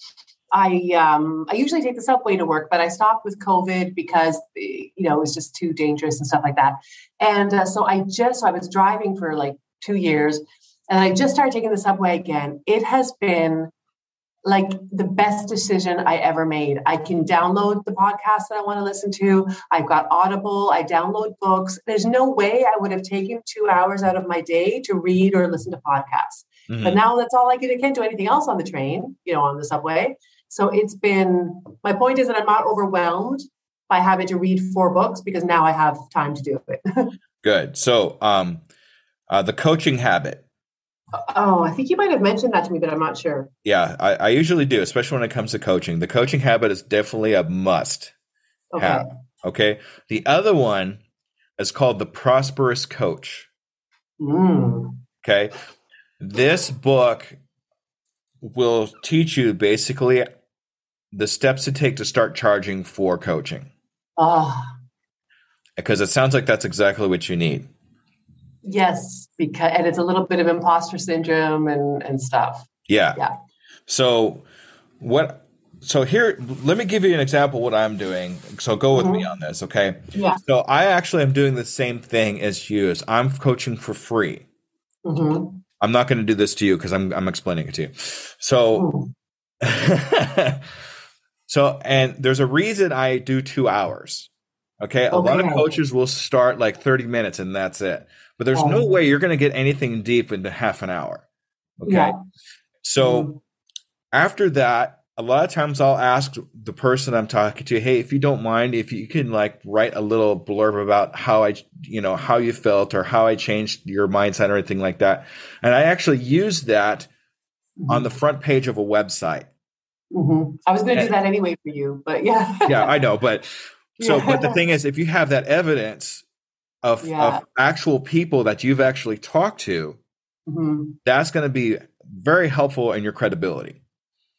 I um, I usually take the subway to work, but I stopped with COVID because you know it was just too dangerous and stuff like that. And uh, so I just so I was driving for like two years, and I just started taking the subway again. It has been like the best decision I ever made. I can download the podcast that I want to listen to. I've got Audible. I download books. There's no way I would have taken two hours out of my day to read or listen to podcasts. Mhm. But now that's all I can. I can't do anything else on the train, you know, on the subway. So it's been. My point is that I'm not overwhelmed by having to read four books because now I have time to do it. good so um uh, the coaching habit oh, I think you might have mentioned that to me, but I'm not sure. yeah I, I usually do especially when it comes to coaching the coaching habit is definitely a must Okay. have okay the other one is called the prosperous coach Mm. Okay. This book will teach you basically the steps to take to start charging for coaching Oh, because it sounds like that's exactly what you need. Yes, because and it's a little bit of imposter syndrome and and stuff. Yeah. Yeah. So what so here let me give you an example of what I'm doing. So go with me on this, okay? Yeah. So I actually am doing the same thing as you. Is I'm coaching for free. hmm I'm not going to do this to you because I'm I'm explaining it to you. So so, and there's a reason I do two hours. Okay. A lot of coaches will start like 30 minutes and that's it. But there's no Oh. way you're going to get anything deep into half an hour. Okay. Yeah. So Mhm. after that, a lot of times I'll ask the person I'm talking to, hey, if you don't mind, if you can like write a little blurb about how I, you know, how you felt or how I changed your mindset or anything like that. And I actually use that on the front page of a website. Mhm. I was going to do that anyway for you, but yeah. yeah, I know, but so but the thing is, if you have that evidence of Yeah. of actual people that you've actually talked to, Mhm. that's going to be very helpful in your credibility.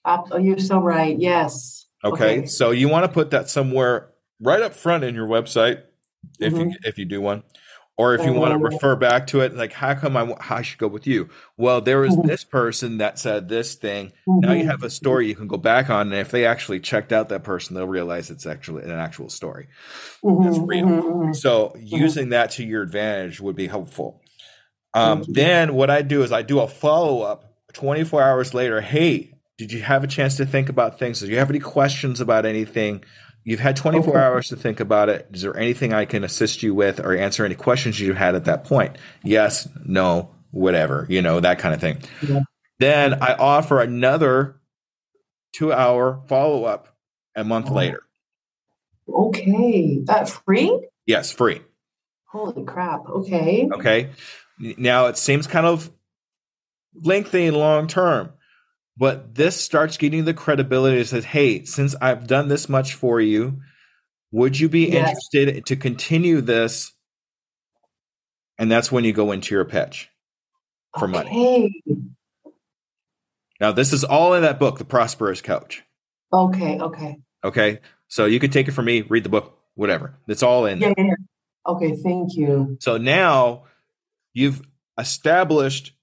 Oh, you're so right. Yes. Okay? Okay. So you want to put that somewhere right up front in your website if you Mhm. if you do one. Or if you want to Oh. refer back to it, like how come I, I should go with you? Well, there was Mhm. this person that said this thing. Now you Mhm. have a story you can go back on, and if they actually checked out that person, they'll realize it's actually an actual story. that's Mhm, real. mhm, mhm. So using that to your advantage would be helpful. Um, then what I do is I do a follow up 24 hours later. Hey, did you have a chance to think about things? Do you have any questions about anything? You've had 24 Okay. hours to think about it. Is there anything I can assist you with or answer any questions you had at that point? Yes, no, whatever, you know, that kind of thing. Yeah. Then I offer another two hour follow up a month Oh. later. Okay. That free? Yes, free. Holy crap. Okay. Okay. Now it seems kind of lengthy and long term, but this starts getting the credibility that says, hey, since I've done this much for you, would you be Yes. interested to continue this? And that's when you go into your pitch for money. Now, this is all in that book, The Prosperous Coach. Okay. Okay. Okay. So you could take it from me, read the book, whatever. It's all in. Yeah, yeah. Okay. Thank you. So now you've established,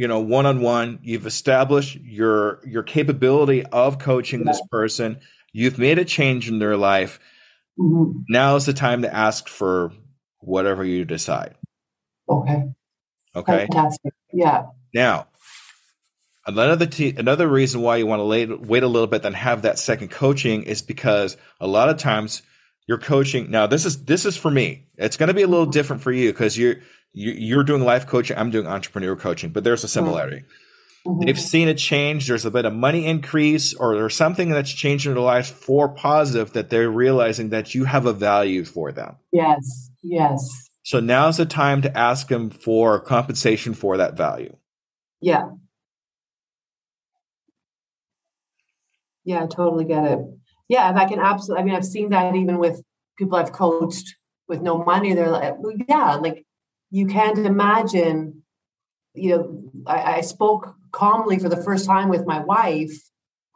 you know, one on one. You've established your your capability of coaching this person. You've made a change in their life. Mhm. Now is the time to ask for whatever you decide. Okay. Okay. Fantastic. Yeah. Now, another t- another reason why you want to wait, wait a little bit then have that second coaching is because a lot of times you're coaching. Now, this is this is for me. It's going to be a little different for you because you're you, you're doing life coaching. I'm doing entrepreneur coaching, but there's a similarity. Mhm. They've seen a change. There's a bit of money increase, or there's something that's changed in their life for positive that they're realizing that you have a value for them. Yes. Yes. So now's the time to ask them for compensation for that value. Yeah. Yeah, I totally get it. Yeah, and I can absolutely. I mean, I've seen that even with people I've coached with no money. They're like, yeah, like you can't imagine. You know, I, I spoke calmly for the first time with my wife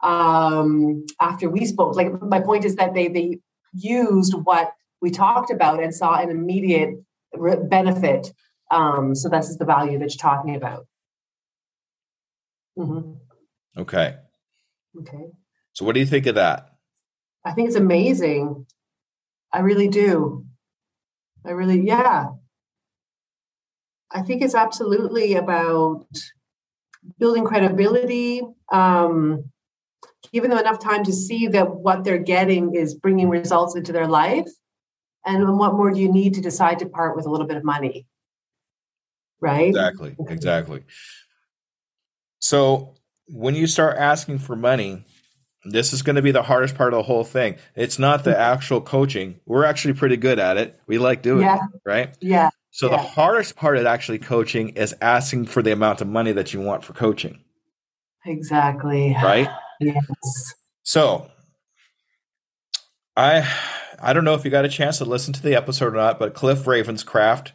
um, after we spoke. Like, my point is that they they used what we talked about and saw an immediate re- benefit. Um, so this is the value that you're talking about. hmm Okay. Okay. So what do you think of that? I think it's amazing. I really do. I really, yeah. I think it's absolutely about building credibility, um, giving them enough time to see that what they're getting is bringing results into their life. And what more do you need to decide to part with a little bit of money? Right? Exactly. Exactly. So when you start asking for money, this is going to be the hardest part of the whole thing. It's not the actual coaching. We're actually pretty good at it. We like doing Yeah. it, right? Yeah. So the hardest part of actually coaching is asking for the amount of money that you want for coaching, Exactly. right? Yes. So I I don't know if you got a chance to listen to the episode or not, but Cliff Ravenscraft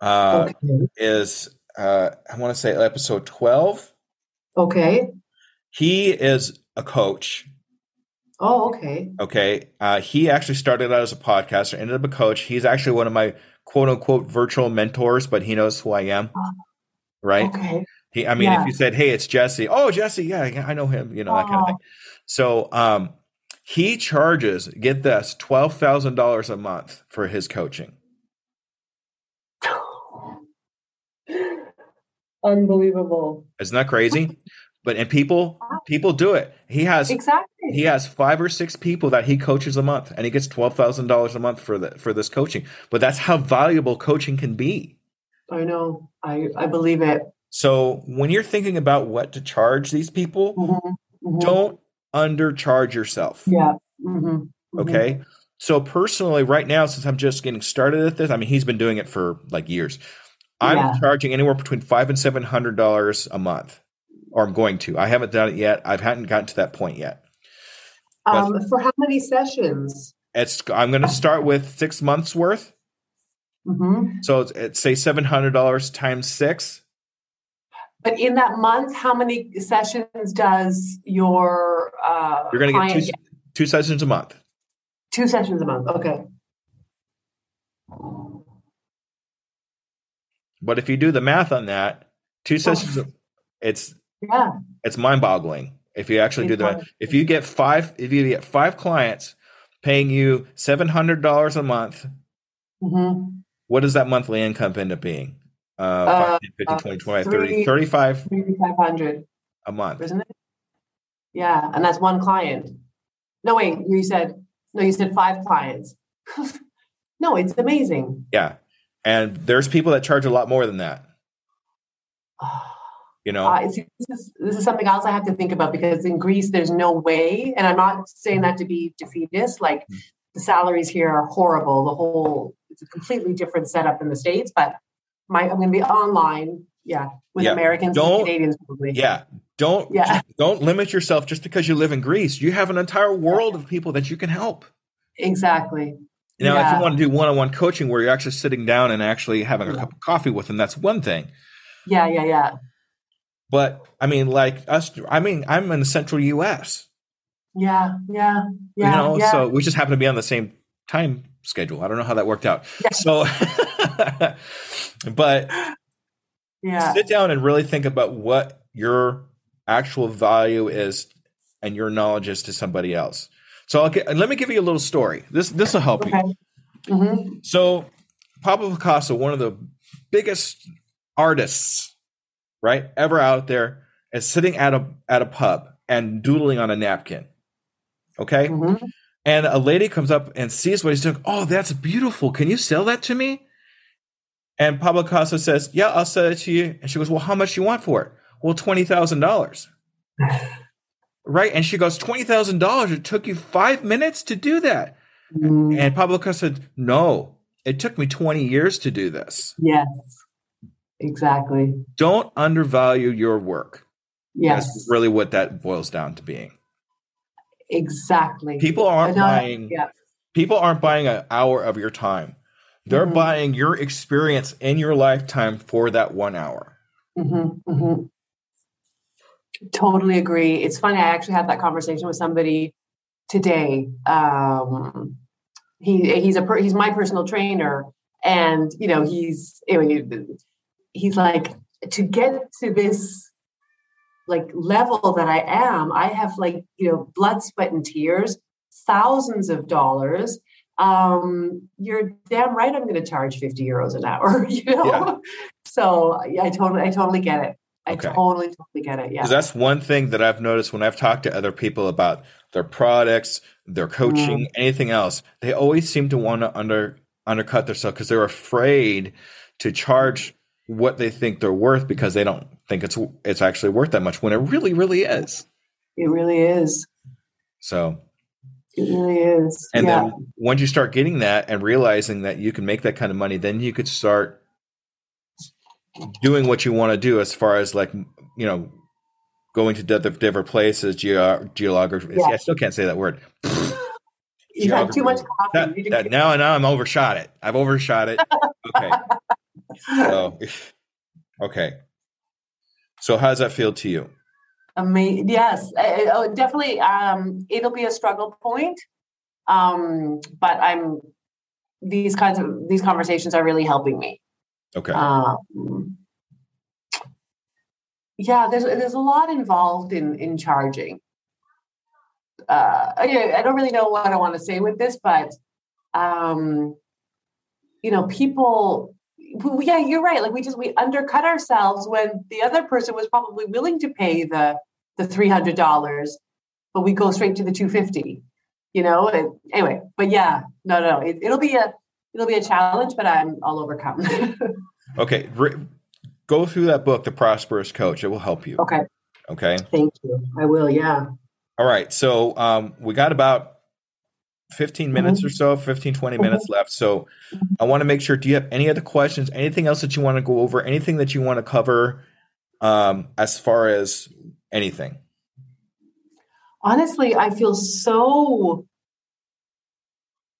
uh, Okay. is uh, I want to say episode twelve. Okay. He is a coach. Oh, okay. Okay, uh, he actually started out as a podcaster, ended up a coach. He's actually one of my quote unquote virtual mentors, but he knows who I am, right? Okay. He, I mean, Yeah. if you said, "Hey, it's Jesse," oh, Jesse, yeah, I know him, you know that kind of Oh. thing. So, um, he charges get this twelve thousand dollars a month for his coaching. Unbelievable. Isn't that crazy? But and people people do it. He has Exactly. He has five or six people that he coaches a month, and he gets twelve thousand dollars a month for the for this coaching. But that's how valuable coaching can be. I know. I, I believe it. So when you're thinking about what to charge these people, Mhm. Mhm. don't undercharge yourself. Yeah. hmm Okay. So personally, right now, since I'm just getting started at this, I mean, he's been doing it for like years. I'm Yeah. charging anywhere between five and seven hundred dollars a month, or I'm going to. I haven't done it yet. I haven't gotten to that point yet. Um, for how many sessions? It's I'm going to start with six months worth. hmm So it's, it's say seven hundred dollars times six. But in that month, how many sessions does your uh, You're going to get two, two sessions a month. two sessions a month? Okay. But if you do the math on that, two sessions, it's Yeah. it's mind-boggling. If you actually do the if you get five, if you get five clients paying you seven hundred dollars a month, hmm what does that monthly income end up being? Uh, Uh, 5, 10, 15, uh, 20, 25, 30, 35 Thirty-five hundred, a month. isn't it? Yeah, and that's one client. No, wait, you said no. You said five clients. no, it's amazing. Yeah. And there's people that charge a lot more than that. You know, Uh, see, this is this is something else I have to think about because in Greece there's no way, and I'm not saying that to be defeatist. Like Hmm. the salaries here are horrible. The whole it's a completely different setup in the states. But my I'm going to be online, yeah, with Yeah, Americans don't- and Canadians probably. yeah. Don't Yeah. don't limit yourself just because you live in Greece. You have an entire world of people that you can help. exactly. Now, if you want to do one-on-one coaching where you're actually sitting down and actually having a Yeah. cup of coffee with them, that's one thing. Yeah, yeah, yeah, But I mean, like us, I mean, I'm in the central U.S. yeah, yeah, yeah. you know, yeah. so we just happen to be on the same time schedule. I don't know how that worked out. Yeah. So, but yeah, sit down and really think about what your actual value is and your knowledge is to somebody else. So I'll get, let me give you a little story. This this will help you. okay. hmm So Pablo Picasso, one of the biggest artists, right, ever out there, is sitting at a at a pub and doodling on a napkin. Okay? hmm And a lady comes up and sees what he's doing. Oh, that's beautiful. Can you sell that to me? And Pablo Picasso says, Yeah, I'll sell it to you. And she goes, Well, how much do you want for it? Well, twenty thousand dollars. Right? And she goes, twenty thousand dollars. It took you five minutes to do that. Mm, And Pablo Picasso said, No, it took me 20 years to do this. yes, exactly. Don't undervalue your work. Yes, That's really what that boils down to being. exactly. People aren't buying Yeah, people aren't buying an hour of your time. They're Mhm. buying your experience in your lifetime for that one hour. hmm hmm Totally agree. It's funny. I actually had that conversation with somebody today. Um, he he's a he's my personal trainer, and you know he's anyway, he's like to get to this like level that I am. I have like you know blood, sweat, and tears, thousands of dollars. Um, you're damn right. I'm going to charge fifty euros an hour. You know, Yeah. so yeah, I totally I totally get it. I Okay. totally totally get it. Yeah. That's one thing that I've noticed when I've talked to other people about their products, their coaching, Mm. anything else. They always seem to want to under undercut themselves because they're afraid to charge what they think they're worth because they don't think it's it's actually worth that much when it really really is. It really is. So It really is. And yeah. then once you start getting that and realizing that you can make that kind of money, then you could start doing what you want to do as far as like, you know, going to different, places, geo- geography. Yeah. I still can't say that word. You've had too much coffee. That, You that, now, now I'm overshot it. I've overshot it. Okay. So, okay. So how does that feel to you? Ama- yes, I- I- oh, definitely. Um, it'll be a struggle point, um, but I'm. These kinds of these conversations are really helping me. Okay. Um, yeah, there's there's a lot involved in in charging. Uh, I, I don't really know what I want to say with this, but um, you know, people. Yeah, you're right. Like we just we undercut ourselves when the other person was probably willing to pay the the three hundred dollars, but we go straight to the two fifty. You know. And anyway, but yeah, no, no, it, it'll be a it'll be a challenge, but I'm I'll overcome. Okay. Re- go through that book, The Prosperous Coach. It will help you. okay, Okay. thank you. I will. Yeah. All right. So um, we got about 15 minutes or so, 15, 20 minutes left. So I want to make sure, do you have any other questions? Anything else that you want to go over? Anything that you want to cover um, as far as anything? Honestly, I feel so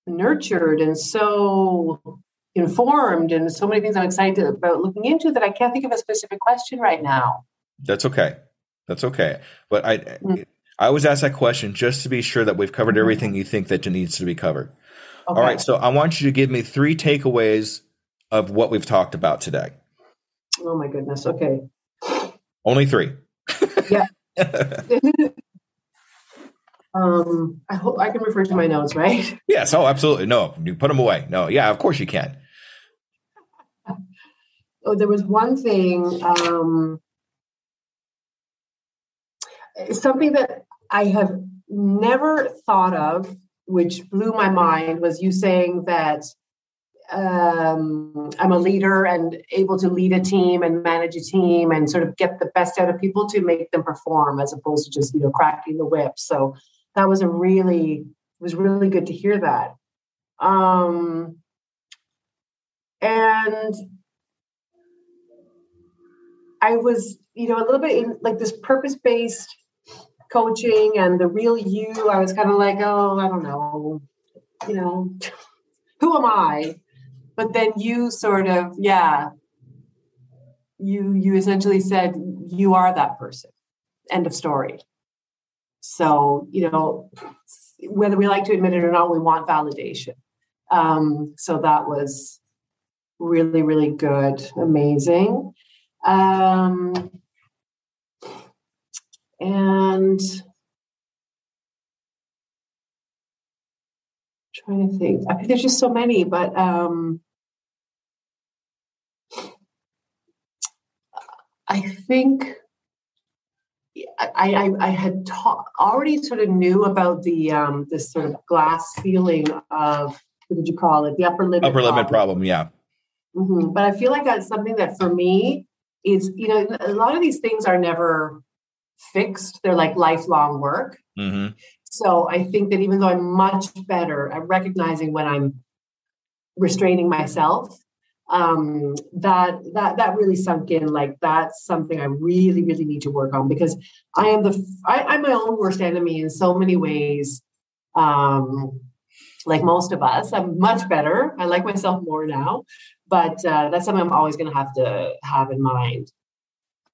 nurtured and so informed and so many things I'm excited about looking into that I can't think of a specific question right now. That's okay. That's okay. But I Mm. I always ask that question just to be sure that we've covered everything you think that needs to be covered. Okay. All right. So I want you to give me three takeaways of what we've talked about today. Oh my goodness. Okay. Only three. Yeah. um, I hope I can refer to my notes, right? yes. Oh, absolutely. No, you put them away. No. Yeah. Of course you can. Oh, there was one thing. Um, something that I have never thought of, which blew my mind, was you saying that um, I'm a leader and able to lead a team and manage a team and sort of get the best out of people to make them perform, as opposed to just you know cracking the whip. So that was a really it was really good to hear that. Um, and I was, you know, a little bit in like this purpose based coaching and the real you. I was kind of like, oh, I don't know, you know, who am I? But then you sort of, yeah, you you essentially said you are that person. End of story. So you know, whether we like to admit it or not, we want validation. Um, so that was really, really good, amazing. Um, and trying to think. I mean, there's just so many, but um, I think I, I, I had ta- already sort of knew about the um, this sort of glass ceiling of what did you call it? The upper limit. Upper limit problem. Yeah. hmm But I feel like that's something that for me is, you know, a lot of these things are never fixed. They're like lifelong work. hmm So I think that even though I'm much better at recognizing when I'm restraining myself, um, that that that really sunk in. Like that's something I really, really need to work on because I am the I, I'm my own worst enemy in so many ways. Um, like most of us, I'm much better. I like myself more now, but uh, that's something I'm always going to have to have in mind.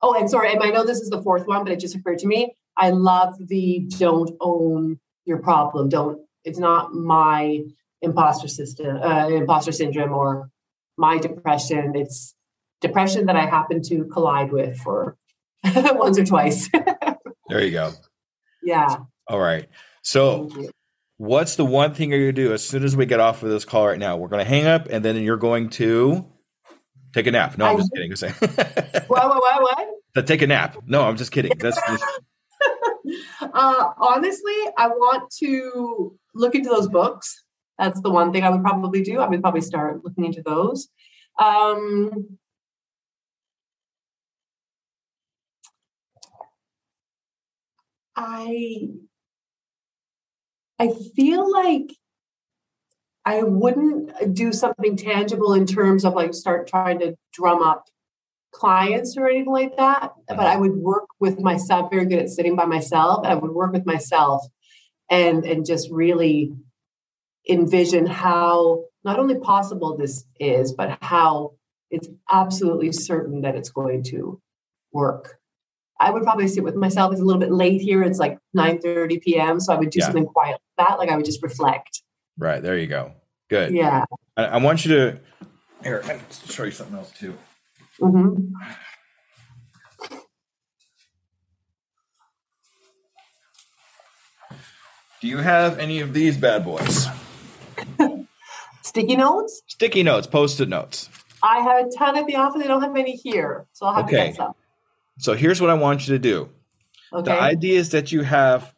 Oh, and sorry, I know this is the fourth one, but it just occurred to me. I love the don't own your problem. Don't. It's not my imposter system, uh, imposter syndrome, or my depression. It's depression that I happen to collide with for once or twice. There you go. yeah. All right. So what's the one thing you're going to do as soon as we get off of this call right now? We're going to hang up and then you're going to take a nap. No, I'm I- just kidding. What? What? What? To take a nap. No, I'm just kidding. That's just, uh, honestly, I want to look into those books. That's the one thing I would probably do. I would probably start looking into those. Um, I I feel like I wouldn't do something tangible in terms of like start trying to drum up clients or anything like that. But uh-huh. I would work with myself, very good at sitting by myself. I would work with myself and and just really envision how not only possible this is, but how it's absolutely certain that it's going to work. I would probably sit with myself. It's a little bit late here. It's like 9 30 p.m. So I would do Yeah. something quiet like that. Like I would just reflect. right. There you go. Good. Yeah. I, I want you to here. Show you something else too. Hmm Do you have any of these bad boys? Sticky notes. Sticky notes, post-it notes. I have a ton at the office. I don't have many here. So I'll have to Okay. get some. So here's what I want you to do. Okay. The ideas that you have,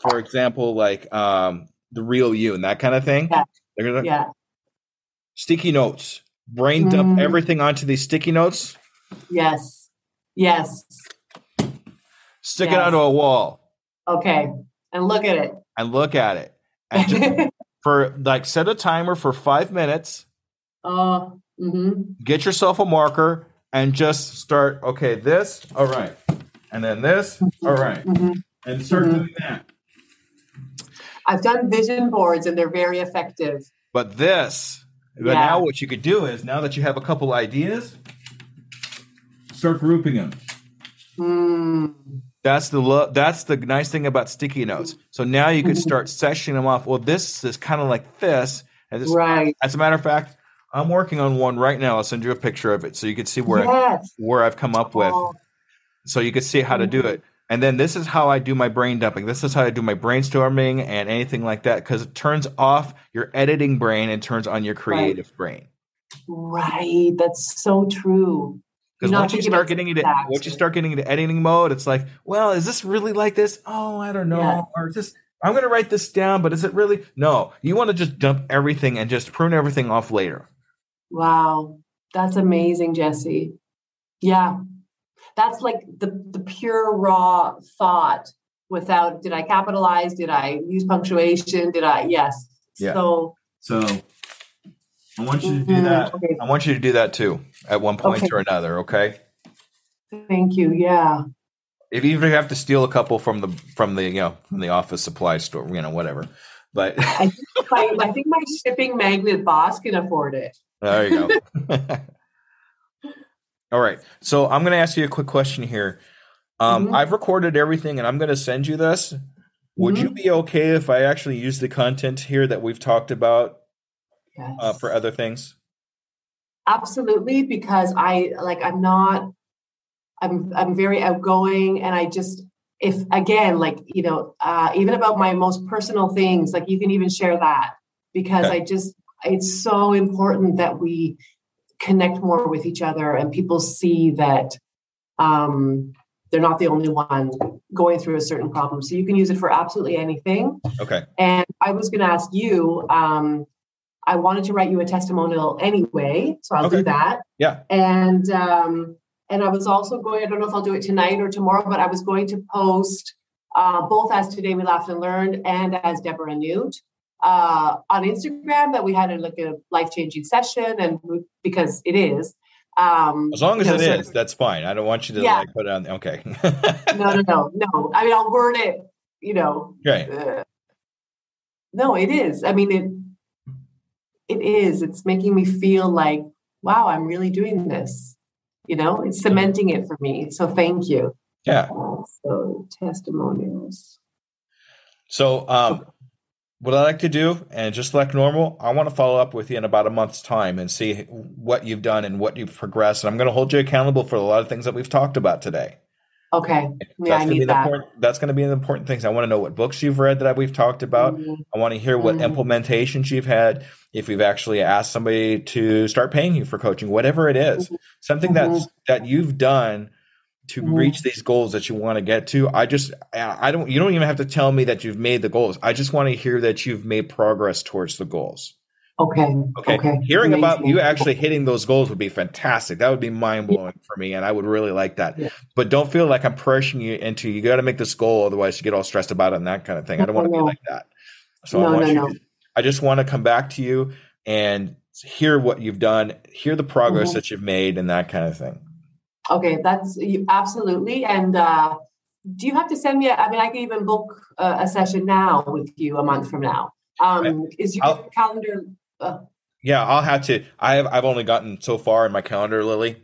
for example, like um, the real you and that kind of thing. Yeah. gonna- yeah. Sticky notes. Brain dump Mm. everything onto these sticky notes. Yes. Yes. Stick it onto a wall Okay. And look at it. and look at it. And just for like set a timer for five minutes. oh. hmm Get yourself a marker and just start. Okay, this. All right, and then this. All right, hmm and start Mhm. doing that. I've done vision boards and they're very effective. But this, but Yeah. now what you could do is now that you have a couple ideas, start grouping them. Mm. That's the lo- that's the nice thing about sticky notes. So now you could Mhm. start sectioning them off. Well, this is kind of like this. And this, Right. as a matter of fact, I'm working on one right now. I'll send you a picture of it so you can see where I, where I've come up with. Oh, So you can see how to do it. And then this is how I do my brain dumping. This is how I do my brainstorming and anything like that because it turns off your editing brain and turns on your creative brain. right. That's so true. Because once you start getting into syntax once you start getting into editing mode, it's like, well, is this really like this? Oh, I don't know. Yeah. Or is this I'm gonna write this down, but is it really no? You want to just dump everything and just prune everything off later. Wow. That's amazing, Jesse. Yeah. That's like the, the pure raw thought without did I capitalize? Did I use punctuation? Did I yes. Yeah. So So I want you to do Mhm. that. Okay. I want you to do that too at one point Okay. or another, okay? Thank you. Yeah. If even if you have to steal a couple from the from the you know from the office supply store, you know, whatever. But I think my, I think my shipping magnet boss can afford it. There you go. All right. So I'm going to ask you a quick question here. Um, Mhm. I've recorded everything and I'm going to send you this. Would Mm-hmm. you be okay if I actually use the content here that we've talked about Yes. uh, for other things? Absolutely, because I like I'm not I'm I'm very outgoing and I just if again like you know uh even about my most personal things like you can even share that because Okay. I just it's so important that we connect more with each other and people see that um they're not the only one going through a certain problem so you can use it for absolutely anything Okay. and I was going to ask you, um, I wanted to write you a testimonial anyway, so I'll Okay. do that. Yeah. And um, and I was also going. I don't know if I'll do it tonight or tomorrow, but I was going to post uh, both as today we laughed and learned and as Deborah Newt uh, on Instagram that we had a, like a life changing session, and because it is. Um, As long as you it is, that's fine. I don't want you to Yeah. like put it on. Okay. No, no, no, no. I mean, I'll word it. You know, Right. uh, no, it is. I mean, it it is. It's making me feel like, wow, I'm really doing this. You know, it's cementing it for me. So thank you. Yeah. So testimonials. So, um, what I like to do, and just like normal, I want to follow up with you in about a month's time and see what you've done and what you've progressed. And I'm going to hold you accountable for a lot of things that we've talked about today. Okay. Yeah, that's I gonna be that. important. That's going to be the important things. I want to know what books you've read that we've talked about. Mhm. I want to hear what Mhm. implementations you've had. If you've actually asked somebody to start paying you for coaching, whatever it is, something that's that you've done to Mhm. reach these goals that you want to get to. I just, I don't. You don't even have to tell me that you've made the goals. I just want to hear that you've made progress towards the goals. Okay. Okay. Okay. Hearing about you actually hitting those goals would be fantastic. That would be mind blowing for me, and I would really like that. Yeah. But don't feel like I'm pressuring you into you got to make this goal, otherwise you get all stressed about it and that kind of thing. I don't want to be like that. So I No, want no, you. To, I just want to come back to you and hear what you've done, hear the progress Mhm. that you've made, and that kind of thing. Okay, that's you, absolutely. And uh, do you have to send me? A, I mean, I can even book a, a session now with you a month from now. Um, is your I'll- calendar? Uh, Yeah, I'll have to. I have. I've only gotten so far in my calendar, Lily.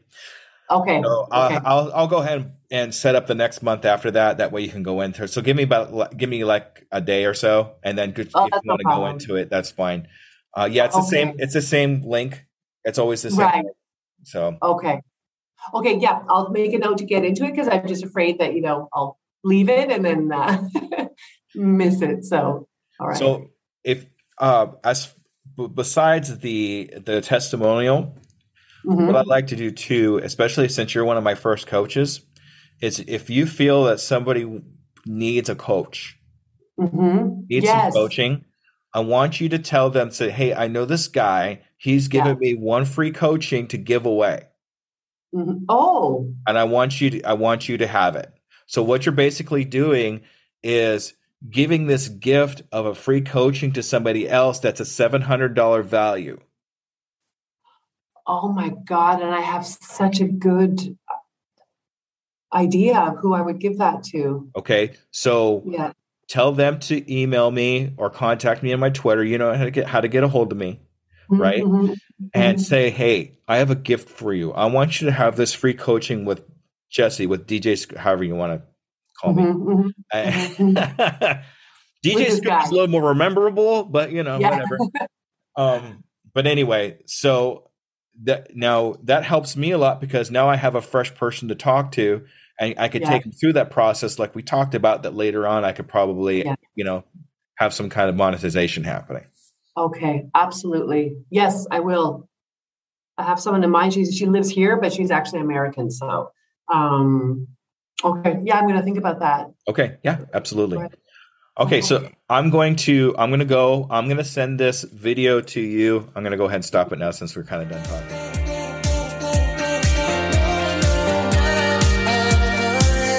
okay. So I'll, okay. I'll I'll go ahead and, set up the next month after that. That way you can go into it. So give me about give me like a day or so, and then Oh, if you want to go into it, that's fine. Uh, yeah, it's the same. It's the same link. It's always the same. Right. So Okay. Okay. Yeah, I'll make a note to get into it because I'm just afraid that you know I'll leave it and then uh, miss it. So, all right. so if uh as b- besides the the testimonial, Mhm. what I'd like to do too, especially since you're one of my first coaches, is if you feel that somebody needs a coach, Mhm. needs Yes. some coaching, I want you to tell them, say, hey, I know this guy. He's given me one free coaching to give away. Mhm. Oh. And I want you to I want you to have it. So what you're basically doing is giving this gift of a free coaching to somebody else that's a $700 value. Oh my God! And I have such a good idea of who I would give that to. Okay? So Yeah. tell them to email me or contact me on my Twitter. You know how to get how to get a hold of me. Right. And Mhm. say, "Hey, I have a gift for you. I want you to have this free coaching with Jesse with DJ, however you want to call Mhm, mhm. me. DJ With this Scoob is a little more rememberable, but you know, Yeah. whatever. um, but anyway, so that now that helps me a lot because now I have a fresh person to talk to, and I could Yeah. take them through that process, like we talked about. That later on, I could probably, Yeah. you know, have some kind of monetization happening. Okay, absolutely. Yes, I will. I have someone in mind. She's she lives here, but she's actually American. So, um, okay, yeah, I'm going to think about that. Okay, yeah, absolutely. Right. Okay, so I'm going to I'm going to go. I'm going to send this video to you. I'm going to go ahead and stop it now since we're kind of done talking.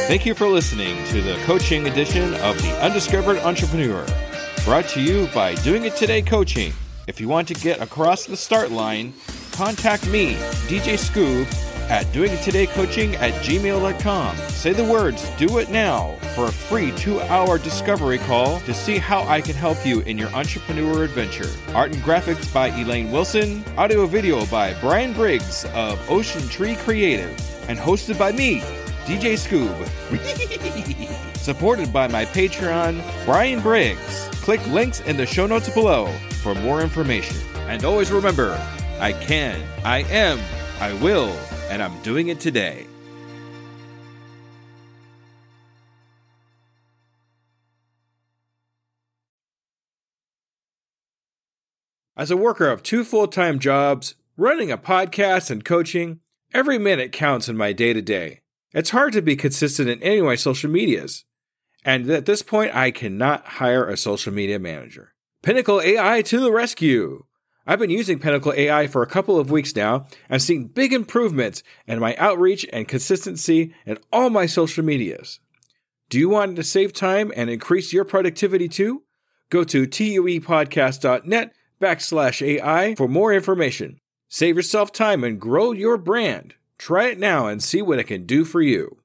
Thank you for listening to the coaching edition of The Undiscovered Entrepreneur, brought to you by Doing It Today Coaching. If you want to get across the start line, contact me, DJ Scoob, at doingitoday.coaching at gmail.com. Say the words do it now for a free two hour discovery call to see how I can help you in your entrepreneur adventure. Art and graphics by Elaine Wilson, audio video by Brian Briggs of Ocean Tree Creative, and hosted by me, DJ Scoob. Supported by my Patreon, Brian Briggs. Click links in the show notes below for more information. And always remember I can, I am, I will, and I'm doing it today. As a worker of two full time jobs, running a podcast and coaching, every minute counts in my day to day. It's hard to be consistent in any of my social medias. And at this point, I cannot hire a social media manager. Pinnacle AI to the rescue! I've been using Pinnacle AI for a couple of weeks now and seeing big improvements in my outreach and consistency in all my social medias. Do you want to save time and increase your productivity too? Go to tuepodcast.net backslash AI for more information. Save yourself time and grow your brand. Try it now and see what it can do for you.